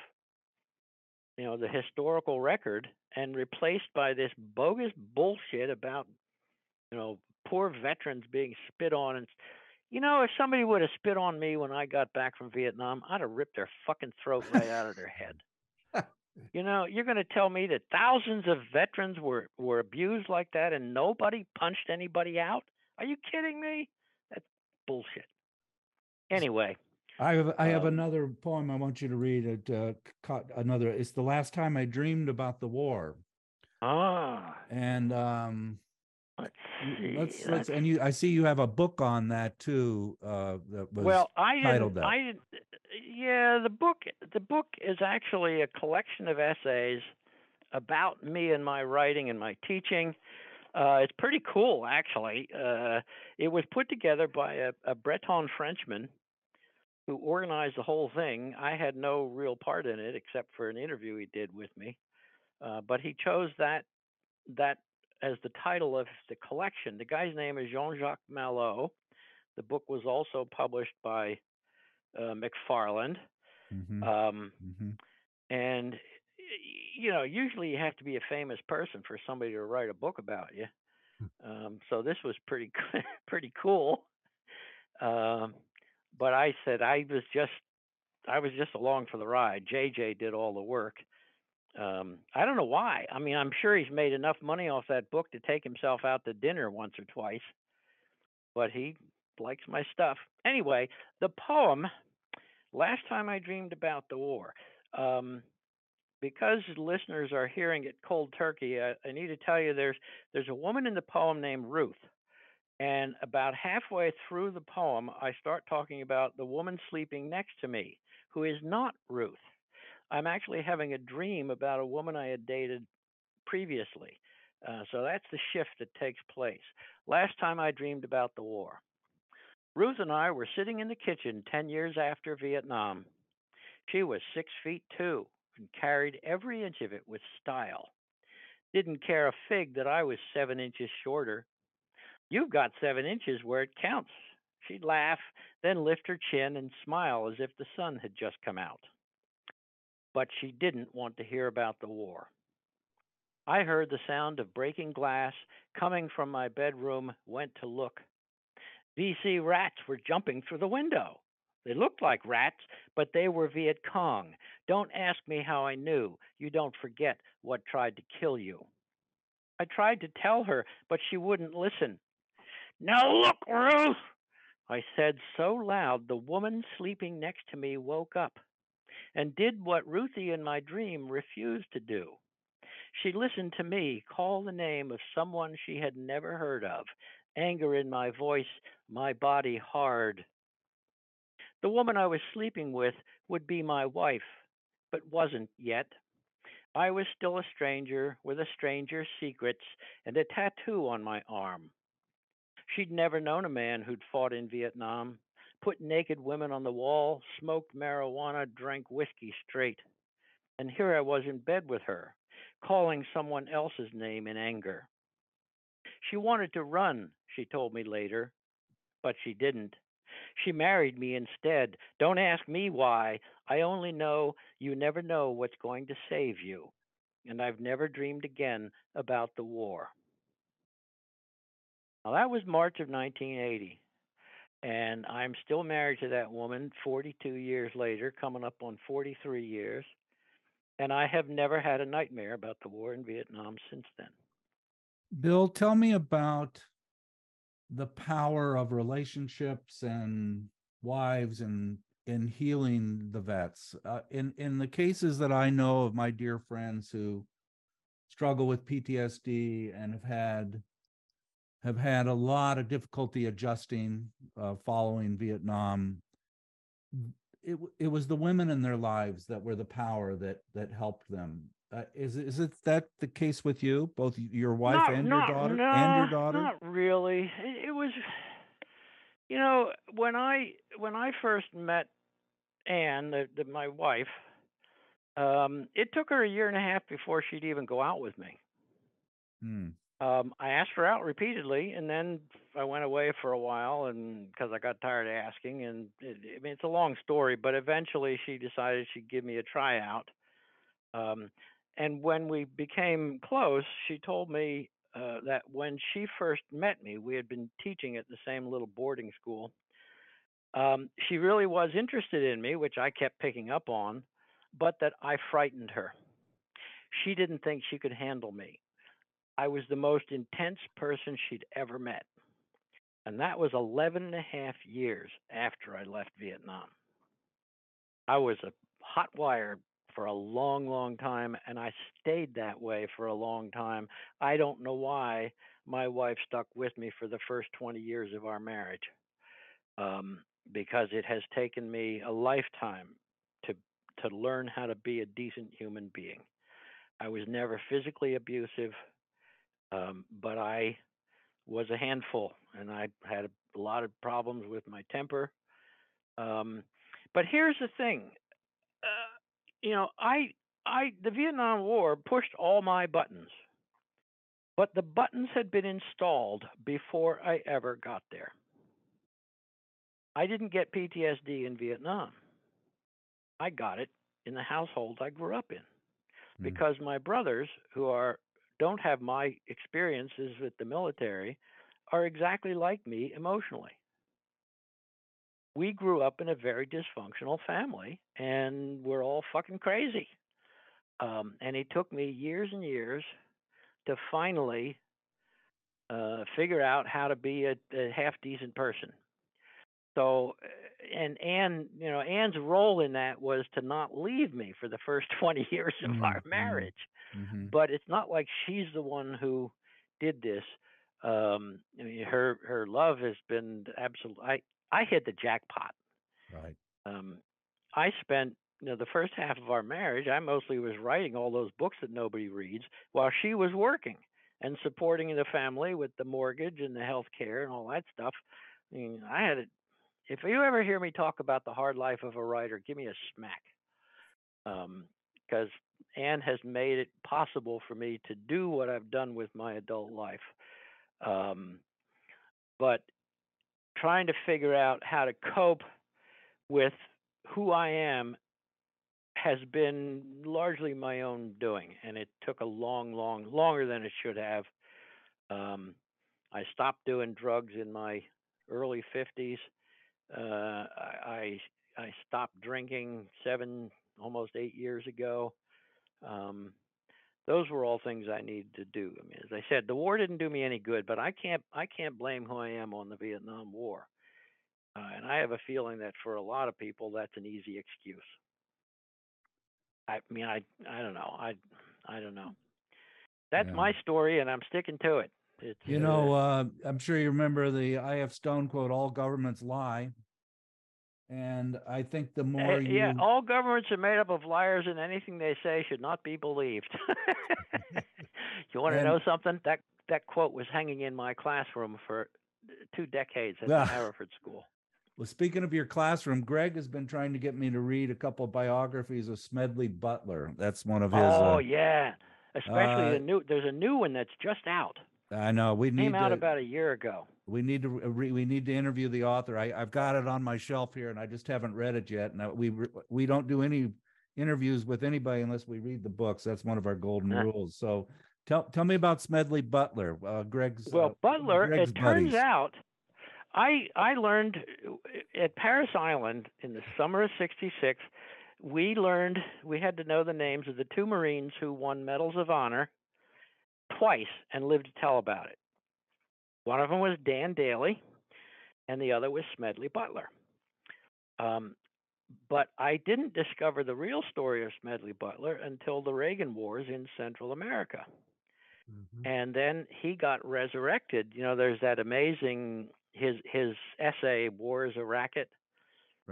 you know the historical record and replaced by this bogus bullshit about you know poor veterans being spit on and you know, if somebody would have spit on me when I got back from Vietnam, I'd have ripped their fucking throat right out of their head. you know, you're going to tell me that thousands of veterans were were abused like that and nobody punched anybody out? Are you kidding me? That's bullshit. Anyway, I have I have Um, another poem I want you to read. It uh, caught another. It's the last time I dreamed about the war, ah, and um, let's see. let's let's and you. I see you have a book on that too. Uh, that was well, I titled that. I didn't. Yeah, the book. The book is actually a collection of essays about me and my writing and my teaching. Uh, it's pretty cool, actually. Uh, it was put together by a, a Breton Frenchman who organized the whole thing. I had no real part in it except for an interview he did with me. Uh, but he chose that that as the title of the collection. The guy's name is Jean-Jacques Malo. The book was also published by uh, McFarland. Mhm, Um, mhm. and you know, usually you have to be a famous person for somebody to write a book about you. Um, so this was pretty pretty cool. Um, but I said I was just I was just along for the ride. JJ did all the work. Um, I don't know why. I mean, I'm sure he's made enough money off that book to take himself out to dinner once or twice. But he likes my stuff. Anyway, the poem last time I dreamed about the war. Um, because listeners are hearing it cold turkey, I, I need to tell you there's there's a woman in the poem named Ruth, and about halfway through the poem, I start talking about the woman sleeping next to me, who is not Ruth. I'm actually having a dream about a woman I had dated previously. Uh, so that's the shift that takes place. Last time I dreamed about the war. Ruth and I were sitting in the kitchen 10 years after Vietnam. She was six feet two and carried every inch of it with style. Didn't care a fig that I was seven inches shorter. You've got seven inches where it counts. She'd laugh, then lift her chin and smile as if the sun had just come out. But she didn't want to hear about the war. I heard the sound of breaking glass coming from my bedroom, went to look. VC rats were jumping through the window. They looked like rats, but they were Viet Cong. Don't ask me how I knew. You don't forget what tried to kill you. I tried to tell her, but she wouldn't listen. Now look, Ruth, I said so loud the woman sleeping next to me woke up and did what Ruthie in my dream refused to do. She listened to me call the name of someone she had never heard of, anger in my voice, my body hard. The woman I was sleeping with would be my wife, but wasn't yet. I was still a stranger with a stranger's secrets and a tattoo on my arm. She'd never known a man who'd fought in Vietnam, put naked women on the wall, smoked marijuana, drank whiskey straight. And here I was in bed with her, calling someone else's name in anger. She wanted to run, she told me later, but she didn't. She married me instead. Don't ask me why. I only know you never know what's going to save you. And I've never dreamed again about the war. Now, that was March of 1980. And I'm still married to that woman 42 years later, coming up on 43 years. And I have never had a nightmare about the war in Vietnam since then. Bill, tell me about the power of relationships and wives and in healing the vets. Uh, in in the cases that I know of my dear friends who struggle with PTSD and have had have had a lot of difficulty adjusting uh, following Vietnam. It it was the women in their lives that were the power that that helped them. Uh, is is it that the case with you, both your wife Not- and not- your daughter no, and your daughter? Not really. It, it was, you know, when I when I first met Anne, the, the, my wife, um, it took her a year and a half before she'd even go out with me. Hmm. Um, I asked her out repeatedly, and then I went away for a while, and because I got tired of asking, and it, I mean it's a long story, but eventually she decided she'd give me a tryout. Um, and when we became close, she told me uh, that when she first met me, we had been teaching at the same little boarding school. Um, she really was interested in me, which I kept picking up on, but that I frightened her. She didn't think she could handle me. I was the most intense person she'd ever met. And that was 11 and a half years after I left Vietnam. I was a hot wire for a long, long time, and I stayed that way for a long time. I don't know why my wife stuck with me for the first 20 years of our marriage, um, because it has taken me a lifetime to to learn how to be a decent human being. I was never physically abusive, um, but I was a handful, and I had a lot of problems with my temper. Um, but here's the thing, uh, you know, I I the Vietnam War pushed all my buttons, but the buttons had been installed before I ever got there. I didn't get PTSD in Vietnam. I got it in the household I grew up in Mm. because my brothers who are don't have my experiences with the military are exactly like me emotionally. We grew up in a very dysfunctional family and we're all fucking crazy. Um, and it took me years and years to finally uh, figure out how to be a, a half decent person. So, uh, and Anne, you know, Anne's role in that was to not leave me for the first 20 years of Mm, our mm. marriage Mhm. but it's not like she's the one who did this. Um, I mean, her her love has been absolute. I I hit the jackpot. Right. Um, I spent you know the first half of our marriage. I mostly was writing all those books that nobody reads while she was working and supporting the family with the mortgage and the health care and all that stuff. I mean, I had it. If you ever hear me talk about the hard life of a writer, give me a smack. Because Anne has made it possible for me to do what I've done with my adult life. Um, but trying to figure out how to cope with who I am has been largely my own doing, and it took a long, long, longer than it should have. Um, I stopped doing drugs in my early 50s. Uh, I I stopped drinking seven, almost eight years ago. Um, those were all things I needed to do. I mean, as I said, the war didn't do me any good, but I can't I can't blame who I am on the Vietnam War. Uh, and I have a feeling that for a lot of people, that's an easy excuse. I mean, I I don't know. I I don't know. That's Yeah. my story, and I'm sticking to it. It's, You know, uh, I'm sure you remember the I.F. Stone quote, all governments lie. And I think the uh, more you, yeah, all governments are made up of liars, and anything they say should not be believed. you want to And- know something? That that quote was hanging in my classroom for two decades at Ah. the Haverford School. well, speaking of your classroom, Greg has been trying to get me to read a couple of biographies of Smedley Butler. That's one of his. oh uh, yeah, especially uh, the new. There's a new one that's just out. I know we need Came out to, about a year ago. we need to re, we need to interview the author. I, I've got it on my shelf here, and I just haven't read it yet. And I, we we don't do any interviews with anybody unless we read the books. That's one of our golden Huh. rules. So tell tell me about Smedley Butler, uh, Greg's. Well, uh, Butler, Greg's it turns out, I I learned uh, at Parris Island in the summer of '66. We learned we had to know the names of the two Marines who won medals of honor twice and lived to tell about it. One of them was Dan Daly, and the other was Smedley Butler. Um, but I didn't discover the real story of Smedley Butler until the Reagan Wars in Central America Mhm. and then he got resurrected. You know, there's that amazing his his essay "War is a Racket,"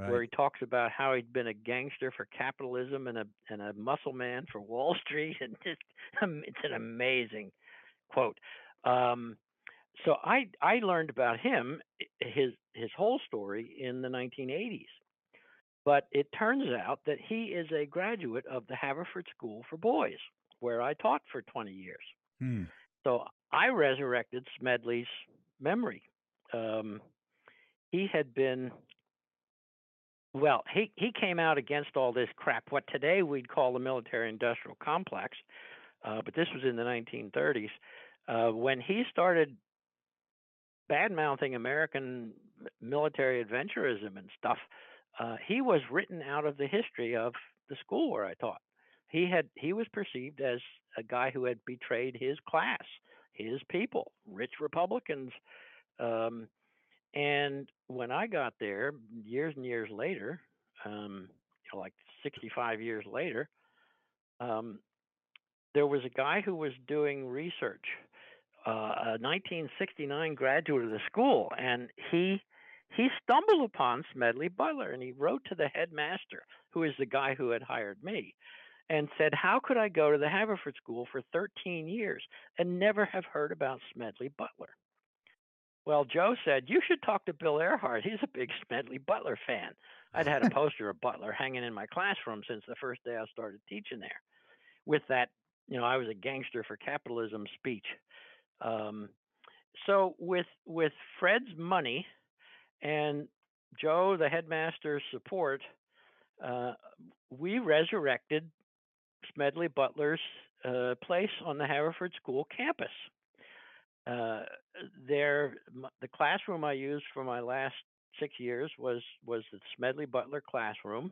where he talks about how he'd been a gangster for capitalism and a and a muscle man for Wall Street, and just um, it's an amazing quote. Um, so I I learned about him his his whole story in the 1980s. But it turns out that he is a graduate of the Haverford School for Boys, where I taught for 20 years. Hmm. So I resurrected Smedley's memory. Um, he had been, well, he, he came out against all this crap, what today we'd call the military industrial complex, uh, but this was in the 1930s. Uh, when he started bad mouthing American military adventurism and stuff, uh, he was written out of the history of the school where I taught. He had he was perceived as a guy who had betrayed his class, his people, rich Republicans. Um, and when I got there, years and years later, um, you know, like 65 years later, um, there was a guy who was doing research, uh, a 1969 graduate of the school, and he he stumbled upon Smedley Butler, and he wrote to the headmaster, who is the guy who had hired me, and said, "How could I go to the Haverford School for 13 years and never have heard about Smedley Butler?" Well, Joe said, You should talk to Bill Ehrhart. He's a big Smedley Butler fan. I'd had a poster of Butler hanging in my classroom since the first day I started teaching there with that, you know, I was a gangster for capitalism speech. Um, so with with Fred's money and Joe, the headmaster's support, uh, we resurrected Smedley Butler's uh, place on the Haverford School campus. Uh, there, the classroom I used for my last six years was was the Smedley Butler classroom,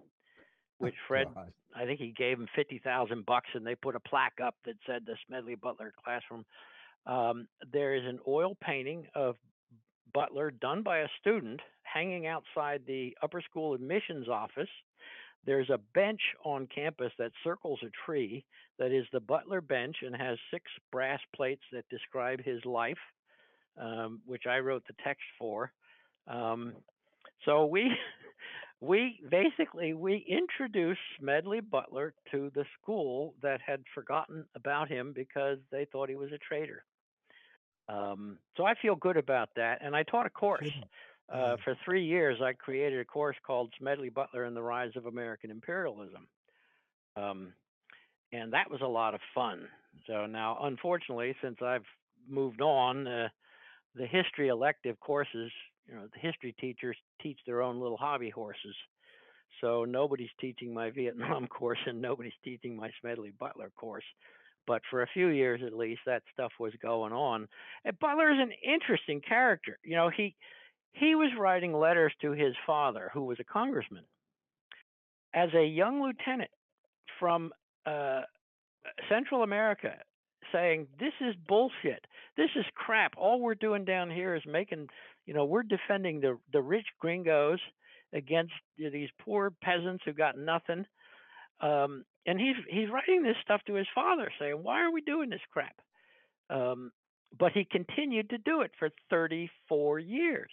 which Fred. I think he gave him fifty thousand bucks, and they put a plaque up that said the Smedley Butler classroom. Um, there is an oil painting of Butler done by a student hanging outside the upper school admissions office. There's a bench on campus that circles a tree that is the Butler bench and has six brass plates that describe his life, um, which I wrote the text for. Um, so we we basically we introduced Smedley Butler to the school that had forgotten about him because they thought he was a traitor. Um, so I feel good about that, and I taught a course. Uh, for three years, I created a course called Smedley Butler and the Rise of American Imperialism. Um, and that was a lot of fun. So now, unfortunately, since I've moved on, uh, the history elective courses, you know, the history teachers teach their own little hobby horses. So nobody's teaching my Vietnam course and nobody's teaching my Smedley Butler course. But for a few years at least, that stuff was going on. And Butler is an interesting character. You know, he he was writing letters to his father, who was a congressman, as a young lieutenant from uh, Central America saying this is bullshit. This is crap. All we're doing down here is making, you know, we're defending the the rich gringos against these poor peasants who got nothing. Um, and he's he's writing this stuff to his father, saying, "Why are we doing this crap?" Um, but he continued to do it for 34 years.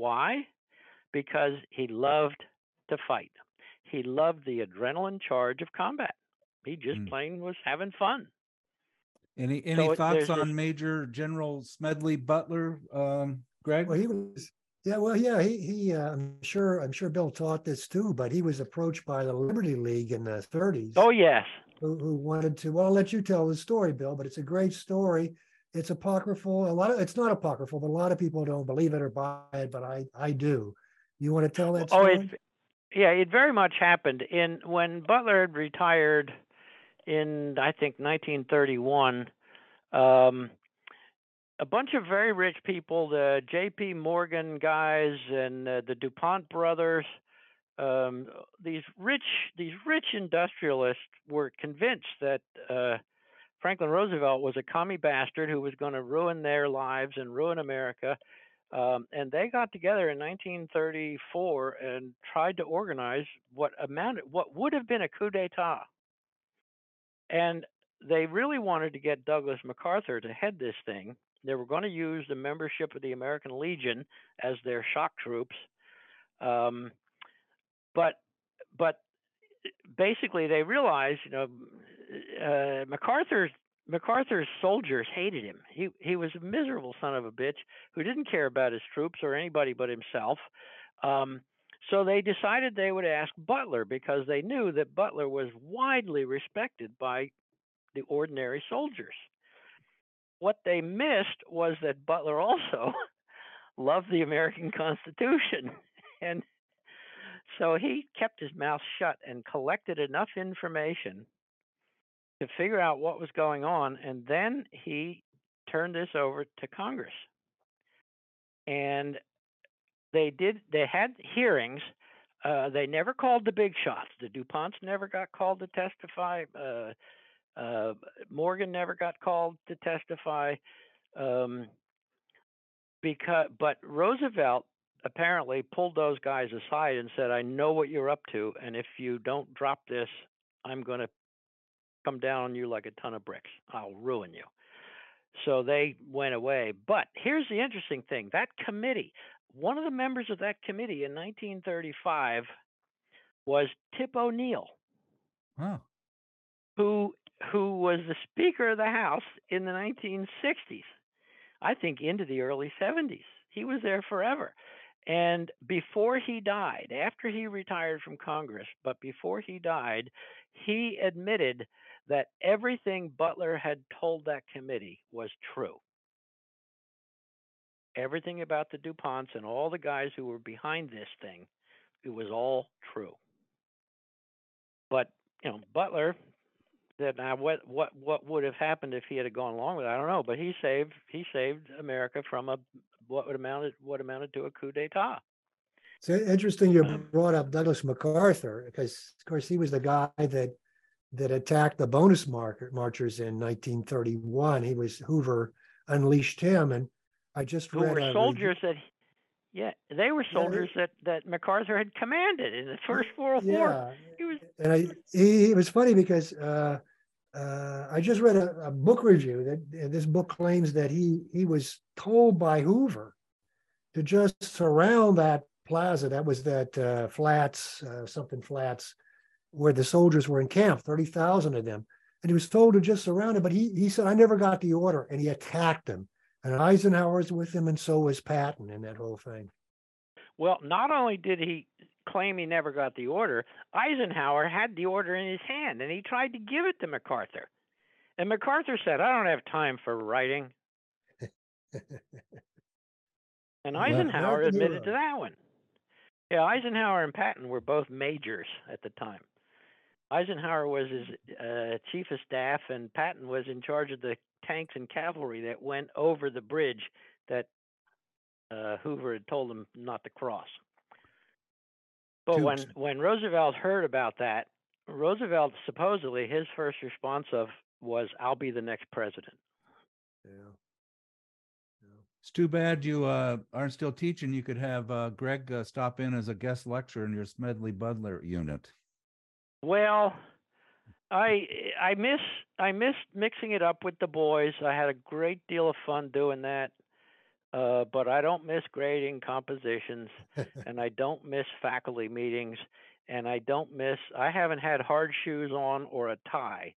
Why? Because he loved to fight. He loved the adrenaline charge of combat. He just mm. plain was having fun. Any any so thoughts on this... Major General Smedley Butler, um, Greg? Well, he was yeah, well, yeah, he he. Uh, I'm sure I'm sure Bill taught this too, but he was approached by the Liberty League in the 30s. Oh yes. Who, who wanted to? Well, I'll let you tell the story, Bill. But it's a great story. It's apocryphal. A lot of it's not apocryphal, but a lot of people don't believe it or buy it. But I I do. You want to tell that story? Oh, it yeah, it very much happened in when Butler had retired in I think 1931. Um, a bunch of very rich people, the J.P. Morgan guys and uh, the DuPont brothers, um, these rich these rich industrialists were convinced that uh, Franklin Roosevelt was a commie bastard who was going to ruin their lives and ruin America. Um, and they got together in 1934 and tried to organize what amounted what would have been a coup d'état. And they really wanted to get Douglas MacArthur to head this thing. They were going to use the membership of the American Legion as their shock troops, um, but but basically they realized, you know, uh, MacArthur's MacArthur's soldiers hated him. He he was a miserable son of a bitch who didn't care about his troops or anybody but himself. Um, so they decided they would ask Butler because they knew that Butler was widely respected by the ordinary soldiers. What they missed was that Butler also loved the American Constitution. And so he kept his mouth shut and collected enough information to figure out what was going on. And then he turned this over to Congress. And they did, they had hearings. Uh, they never called the big shots. The DuPonts never got called to testify. Uh, uh, Morgan never got called to testify. Um, because but Roosevelt apparently pulled those guys aside and said, "I know what you're up to, and if you don't drop this, I'm going to come down on you like a ton of bricks. I'll ruin you." So they went away. But here's the interesting thing: that committee, one of the members of that committee in 1935 was Tip O'Neill, who who was the Speaker of the House in the 1960s. I think into the early 70s. He was there forever. And before he died, after he retired from Congress, but before he died, he admitted that everything Butler had told that committee was true. Everything about the DuPonts and all the guys who were behind this thing, it was all true. But, you know, Butler said, now what what what would have happened if he had gone along with it? I don't know, but he saved he saved America from a what would amounted what amounted to a coup d'état. It's interesting you Um, brought up Douglas MacArthur because, of course, he was the guy that that attacked the bonus market marchers in 1931. He was Hoover unleashed him, and I just Who read were soldiers that yeah, they were Yeah, they- soldiers that that MacArthur had commanded in the first World War. Yeah, He was and I he, it was funny because uh, uh, I just read a, a book review that this book claims that he he was told by Hoover to just surround that plaza that was that uh, flats uh, something flats where the soldiers were encamped, thirty thousand of them, and he was told to just surround it. But he he said I never got the order, and he attacked them. And Eisenhower's with him, and so was Patton in that whole thing. Well, not only did he claim he never got the order, Eisenhower had the order in his hand and he tried to give it to MacArthur. And MacArthur said, I don't have time for writing. And Eisenhower admitted to that one. Yeah, Eisenhower and Patton were both majors at the time. Eisenhower was his uh, chief of staff, and Patton was in charge of the tanks and cavalry that went over the bridge that uh, Hoover had told them not to cross. But when when Roosevelt heard about that, Roosevelt supposedly his first response of was, "I'll be the next president." Yeah. It's too bad you uh, aren't still teaching. You could have uh, Greg uh, stop in as a guest lecturer in your Smedley Butler unit. Well, I I miss I miss mixing it up with the boys. I had a great deal of fun doing that. Uh, but I don't miss grading compositions, and I don't miss faculty meetings, and I don't miss. I haven't had hard shoes on or a tie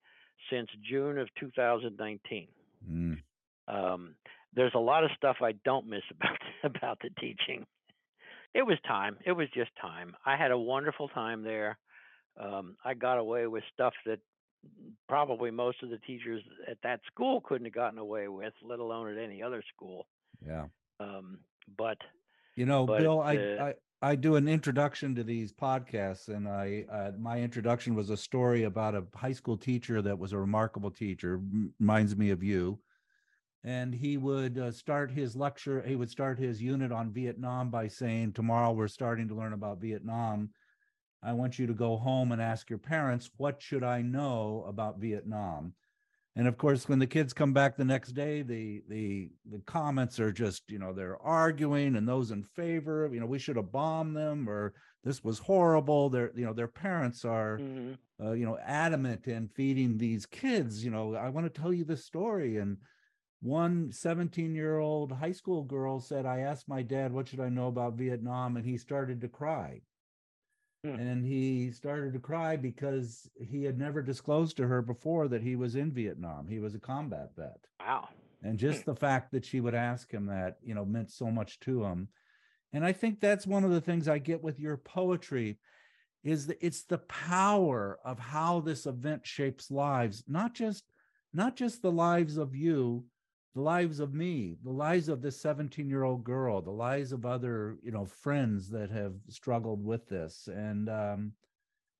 since June of 2019. Mm. Um, there's a lot of stuff I don't miss about about the teaching. It was time. It was just time. I had a wonderful time there. Um, I got away with stuff that probably most of the teachers at that school couldn't have gotten away with, let alone at any other school. Yeah. Um, but You know, But, Bill, I, uh, I I do an introduction to these podcasts, and I uh, my introduction was a story about a high school teacher that was a remarkable teacher. Reminds me of you. And he would uh, start his lecture. He would start his unit on Vietnam by saying, "Tomorrow we're starting to learn about Vietnam. I want you to go home and ask your parents, what should I know about Vietnam?" And of course, when the kids come back the next day, the the the comments are just, you know, they're arguing and those in favor, you know, we should have bombed them or this was horrible. Their, you know, their parents are, mhm. uh, you know, adamant in feeding these kids, you know, I want to tell you this story. And one 17 year old high school girl said, I asked my dad, what should I know about Vietnam? And he started to cry. Hmm. And he started to cry because he had never disclosed to her before that he was in Vietnam. He was a combat vet. wow. And just the fact that she would ask him that, you know, meant so much to him. And I think that's one of the things I get with your poetry is that it's the power of how this event shapes lives, not just not just the lives of you, the lives of me, the lives of this 17-year-old girl, the lives of other, you know, friends that have struggled with this. And um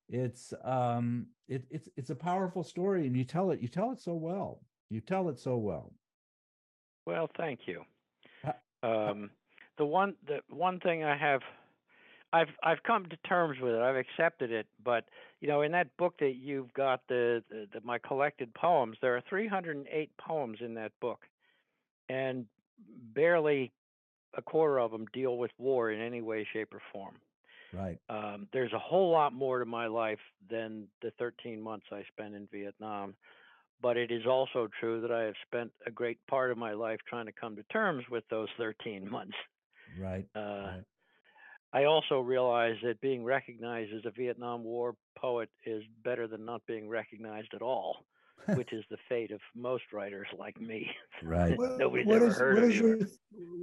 it's um it, it's it's a powerful story and you tell it you tell it so well. You tell it so well. Well, thank you. Um, the one the one thing I have I've I've come to terms with it. I've accepted it, but you know, in that book that you've got the, the, the my collected poems, there are 308 poems in that book, and barely a quarter of them deal with war in any way, shape, or form. Right. Um, there's a whole lot more to my life than the 13 months I spent in Vietnam. But it is also true that I have spent a great part of my life trying to come to terms with those 13 months. Right. Uh, right. I also realize that being recognized as a Vietnam War poet is better than not being recognized at all, which is the fate of most writers like me. Right. What- Nobody's what ever is- heard what of is you. your,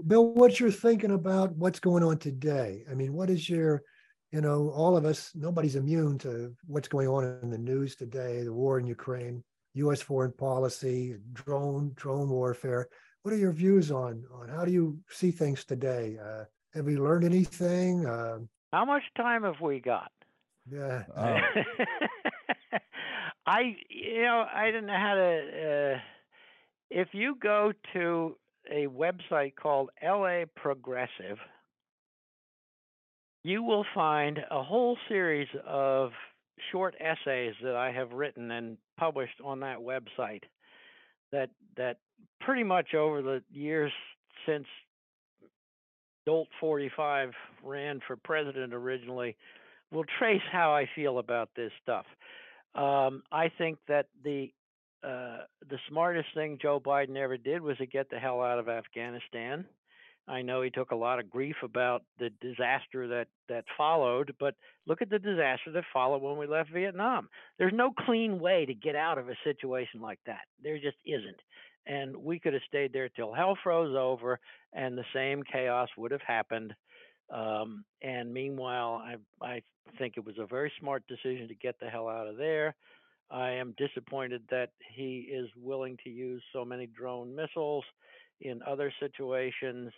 Bill, what's your thinking about what's going on today? I mean, what is your, you know, all of us, nobody's immune to what's going on in the news today, the war in Ukraine, US foreign policy, drone, drone warfare. What are your views on, on how do you see things today? Uh, have we learned anything? Uh, How much time have we got? yeah, Oh, I, you know, I didn't know how to. Uh, if you go to a website called LA Progressive, you will find a whole series of short essays that I have written and published on that website. That that pretty much over the years since Dolt 45 ran for president originally will trace how I feel about this stuff. Um, I think that the uh, the smartest thing Joe Biden ever did was to get the hell out of Afghanistan. I know he took a lot of grief about the disaster that that followed, but look at the disaster that followed when we left Vietnam. There's no clean way to get out of a situation like that. There just isn't. And we could have stayed there till hell froze over, and the same chaos would have happened. Um, and meanwhile, I I think it was a very smart decision to get the hell out of there. I am disappointed that he is willing to use so many drone missiles in other situations.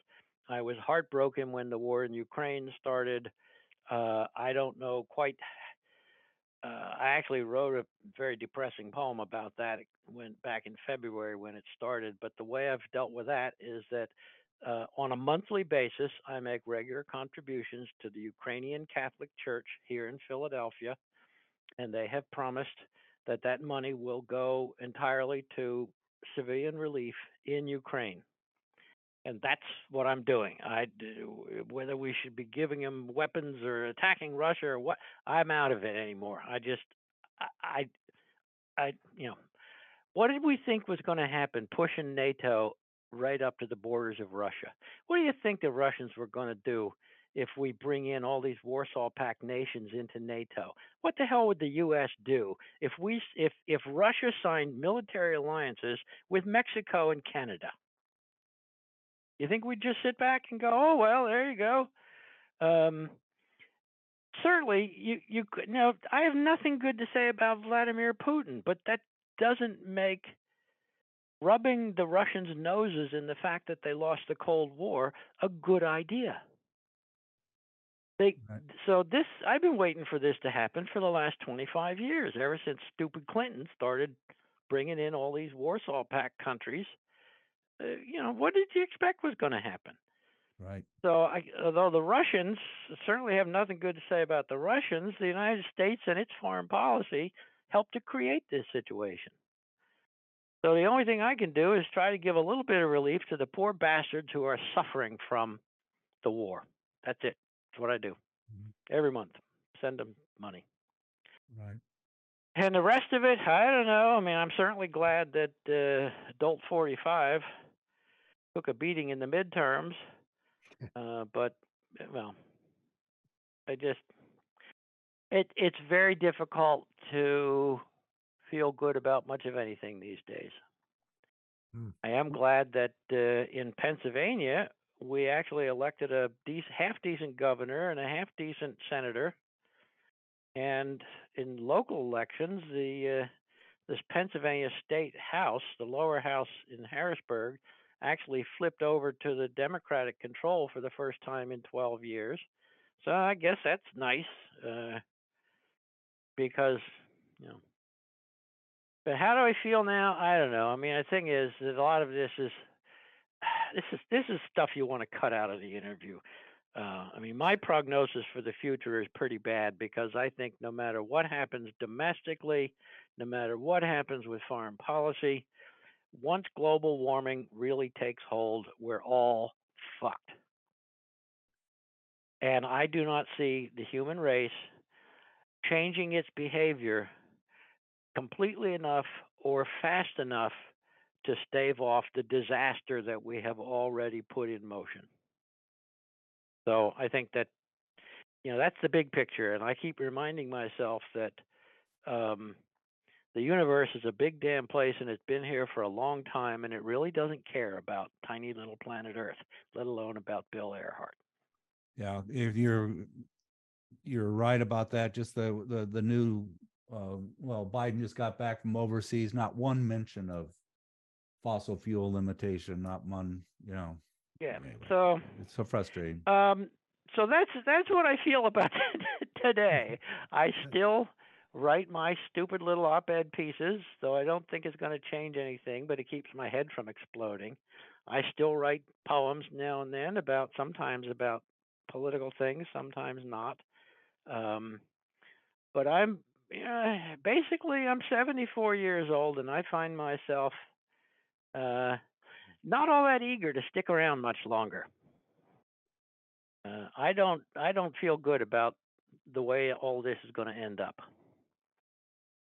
I was heartbroken when the war in Ukraine started. Uh, I don't know quite. Uh, I actually wrote a very depressing poem about that when back in February when it started. But the way I've dealt with that is that uh, on a monthly basis, I make regular contributions to the Ukrainian Catholic Church here in Philadelphia, and they have promised that that money will go entirely to civilian relief in Ukraine. And that's what I'm doing. I do, whether we should be giving them weapons or attacking Russia or what, I'm out of it anymore. I just, I, I, I you know, what did we think was going to happen pushing NATO right up to the borders of Russia? What do you think the Russians were going to do if we bring in all these Warsaw Pact nations into NATO? What the hell would the U.S. do if we if if Russia signed military alliances with Mexico and Canada? You think we'd just sit back and go, "Oh well, there you go"? Um, certainly, you you could. Now, I have nothing good to say about Vladimir Putin, but that doesn't make rubbing the Russians' noses in the fact that they lost the Cold War a good idea. They Right. so this I've been waiting for this to happen for the last 25 years, ever since stupid Clinton started bringing in all these Warsaw Pact countries. Uh, you know, what did you expect was going to happen? right. So, I, although the Russians certainly have nothing good to say about the Russians, the United States and its foreign policy helped to create this situation. So, the only thing I can do is try to give a little bit of relief to the poor bastards who are suffering from the war. That's it. That's what I do Mhm. every month. Send them money. Right. And the rest of it, I don't know. I mean, I'm certainly glad that uh, Adult 45 took a beating in the midterms, uh, but uh, well, I just it it's very difficult to feel good about much of anything these days. Hmm. I am glad that uh, in Pennsylvania we actually elected a dec- half decent governor and a half decent senator. And in local elections, the uh, this Pennsylvania State House, the lower house in Harrisburg, actually flipped over to the Democratic control for the first time in 12 years. So I guess that's nice uh, because you know. But how do I feel now? I don't know. I mean, the thing is that a lot of this is this is this is stuff you want to cut out of the interview. Uh, I mean, my prognosis for the future is pretty bad because I think no matter what happens domestically, no matter what happens with foreign policy, once global warming really takes hold, we're all fucked. And I do not see the human race changing its behavior completely enough or fast enough to stave off the disaster that we have already put in motion. So I think that you know that's the big picture, and I keep reminding myself that um, the universe is a big damn place, and it's been here for a long time, and it really doesn't care about tiny little planet Earth, let alone about Bill Ehrhart. Yeah, if you're you're right about that. Just the the the new uh, well, Biden just got back from overseas. Not one mention of fossil fuel limitation. Not one. You know. Yeah. Anyway, So it's so frustrating. Um, so that's that's what I feel about today. I still write my stupid little op-ed pieces, though I don't think it's going to change anything, but it keeps my head from exploding. I still write poems now and then about sometimes about political things, sometimes not. Um, but I'm yeah, basically I'm 74 years old, and I find myself uh, not all that eager to stick around much longer. Uh, I don't I don't feel good about the way all this is going to end up.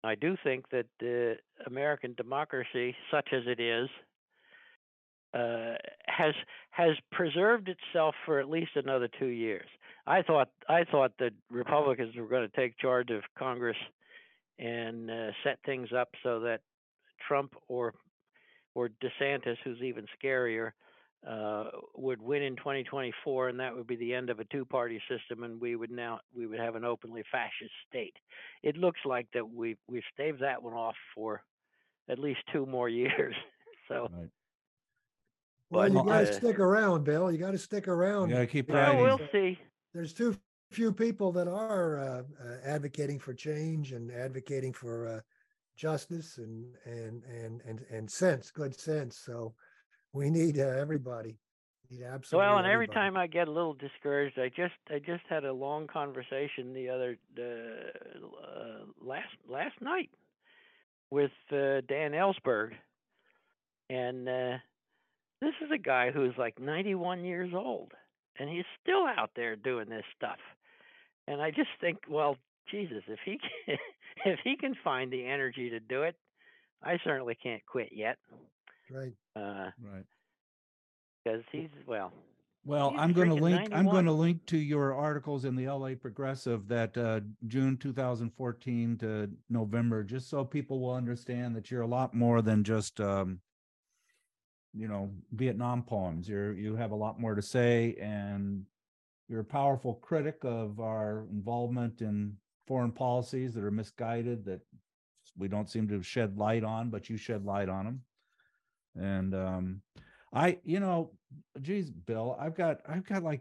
I do think that uh, American democracy, such as it is, uh, has has preserved itself for at least another two years. I thought I thought that Republicans were going to take charge of Congress and uh, set things up so that Trump or or DeSantis, who's even scarier, uh, would win in 2024, and that would be the end of a two-party system, and we would now we would have an openly fascist state. It looks like that we we've staved that one off for at least two more years. so. Right. Well, But, you got to uh, stick around, Bill. You got to stick around. You gotta keep Yeah, Well, writing. we'll see. There's too few people that are uh, uh, advocating for change and advocating for uh, justice and and and and and sense, good sense. So we need uh, everybody. We need absolutely. Well, and every time I get a little discouraged, I just I just had a long conversation the other uh, uh, last last night with uh, Dan Ellsberg, and uh, this is a guy who's like 91 years old, and he's still out there doing this stuff. And I just think, well, Jesus, if he can, if he can find the energy to do it, I certainly can't quit yet. right. Uh, Right. because he's well, Well, He's I'm going to link. I'm going to link to your articles in the LA Progressive that uh, June 2014 to November, just so people will understand that you're a lot more than just, um, you know, Vietnam poems. You're you have a lot more to say, and you're a powerful critic of our involvement in foreign policies that are misguided that we don't seem to shed light on, but you shed light on them. And um, I, you know, geez, Bill, I've got I've got like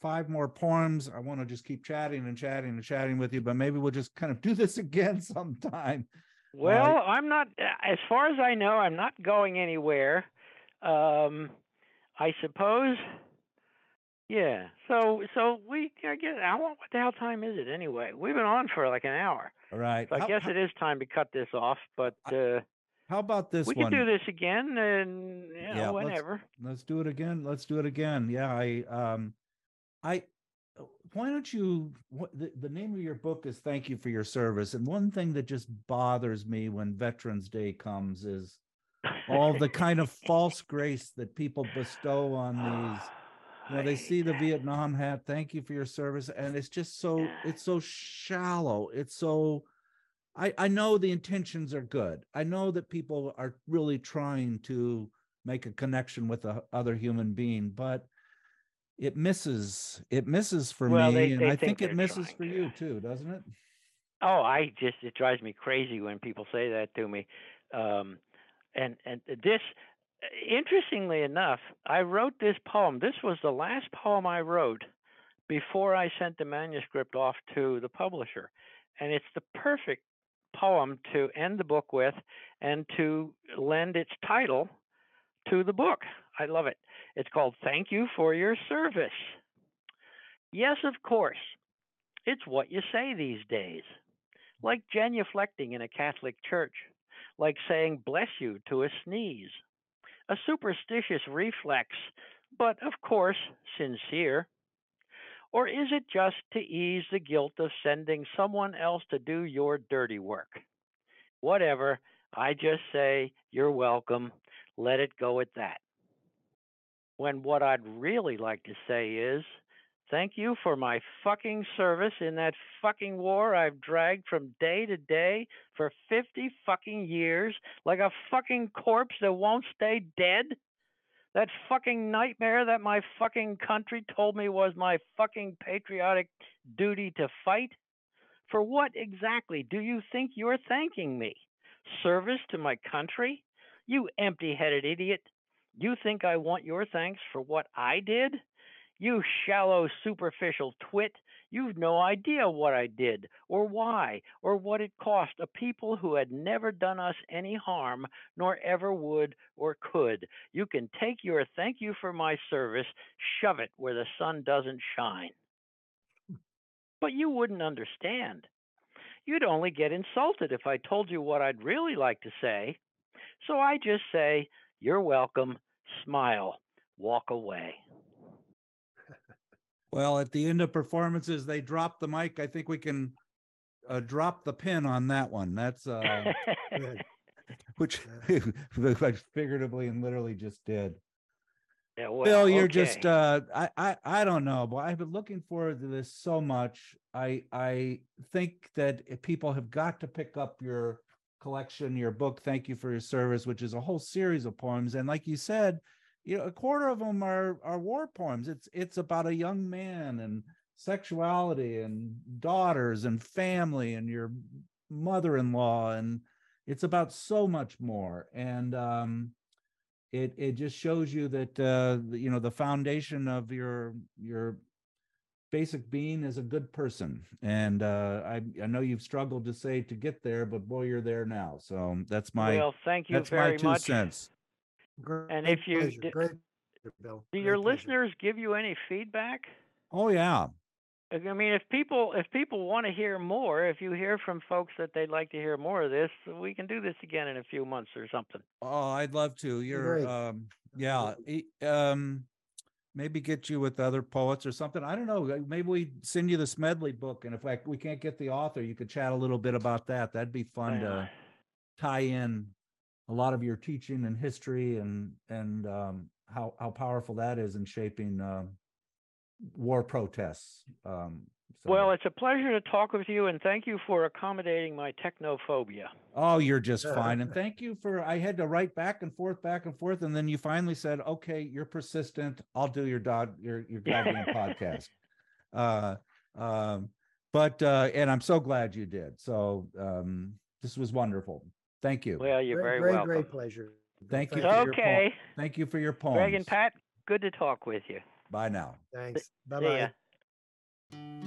five more poems. I want to just keep chatting and chatting and chatting with you, but maybe we'll just kind of do this again sometime. Well, I'm not. As far as I know, I'm not going anywhere. Um, I suppose. Yeah. So, so we. I guess. I want. What the hell time is it anyway? We've been on for like an hour. All right. So I how, guess how- it is time to cut this off. But uh, how about this we one? can do this again, and you know, Yeah, let's- Let's do it again. Let's do it again. Yeah, I um I why don't you what the, the name of your book is Thank You for Your Service. And one thing that just bothers me when Veterans Day comes is all the kind of false grace that people bestow on these. You know, they see the vietnam hat thank you for your service and it's just so it's so shallow. It's so i i know the intentions are good. I know that people are really trying to make a connection with a other human being but it misses it misses for Well, me they- and i think think it misses for to. you too doesn't it? Oh, I just it drives me crazy when people say that to me. Um, and and this, interestingly enough, I wrote this poem. This was the last poem I wrote before I sent the manuscript off to the publisher, and it's the perfect poem to end the book with and to lend its title to the book. I love it. It's called "Thank You for Your Service." Yes, of course. It's what you say these days like genuflecting in a Catholic church, like saying bless you to a sneeze. A superstitious reflex, but of course sincere. Or is it just to ease the guilt of sending someone else to do your dirty work? Whatever. I just say, you're welcome. Let it go at that. When what I'd really like to say is, thank you for my fucking service in that fucking war I've dragged from day to day for 50 fucking years like a fucking corpse that won't stay dead. That fucking nightmare that my fucking country told me was my fucking patriotic duty to fight. For what exactly do you think you're thanking me? Service to my country? You empty headed idiot. You think I want your thanks for what I did? You shallow, superficial twit. You've no idea what I did, or why, or what it cost a people who had never done us any harm, nor ever would or could. You can take your thank you for my service, shove it where the sun doesn't shine. But you wouldn't understand. You'd only get insulted if I told you what I'd really like to say. So I just say, You're welcome, smile, walk away. Well, at the end of performances, they drop the mic. I think we can uh, drop the pin on that one. That's uh, which I figuratively and literally just did. yeah, well, Bill, you're okay. just uh I, I I don't know, but I've been looking forward to this so much. I I think that people have got to pick up your collection, your book, Thank You for Your Service, which is a whole series of poems. And like you said, you know, a quarter of them are are war poems. It's it's about a young man and sexuality and daughters and family and your mother-in-law and it's about so much more. And um it it just shows you that uh the- you know the foundation of your your basic being is a good person and uh i i know you've struggled to say to get there but boy you're there now so that's my well, thank you that's my two much. cents Great And if you pleasure, d- Great, pleasure, Bill. Do Great your pleasure. listeners give you any feedback? oh yeah I mean, if people if people want to hear more, if you hear from folks that they'd like to hear more of this, we can do this again in a few months or something. oh i'd love to you're Great. um yeah um maybe get you with other poets or something i don't know maybe we send you the smedley book and if like we can't get the author you could chat a little bit about that that'd be fun Yeah. to tie in a lot of your teaching and history and and um, how how powerful that is in shaping um war protests. Um, so- Well, it's a pleasure to talk with you, and thank you for accommodating my technophobia. oh, you're just fine, and thank you for. I had to write back and forth, back and forth, and then you finally said, "Okay, you're persistent. I'll do your dog your your goddamn podcast." Uh, um, but uh, and I'm so glad you did. So um, this was wonderful. Thank you. Well, you're Great, very great, welcome. great pleasure. Thank you Thank for your po- Okay, Thank you for your poems. Greg and Pat, good to talk with you. Bye now. Thanks. Bye See ya. bye.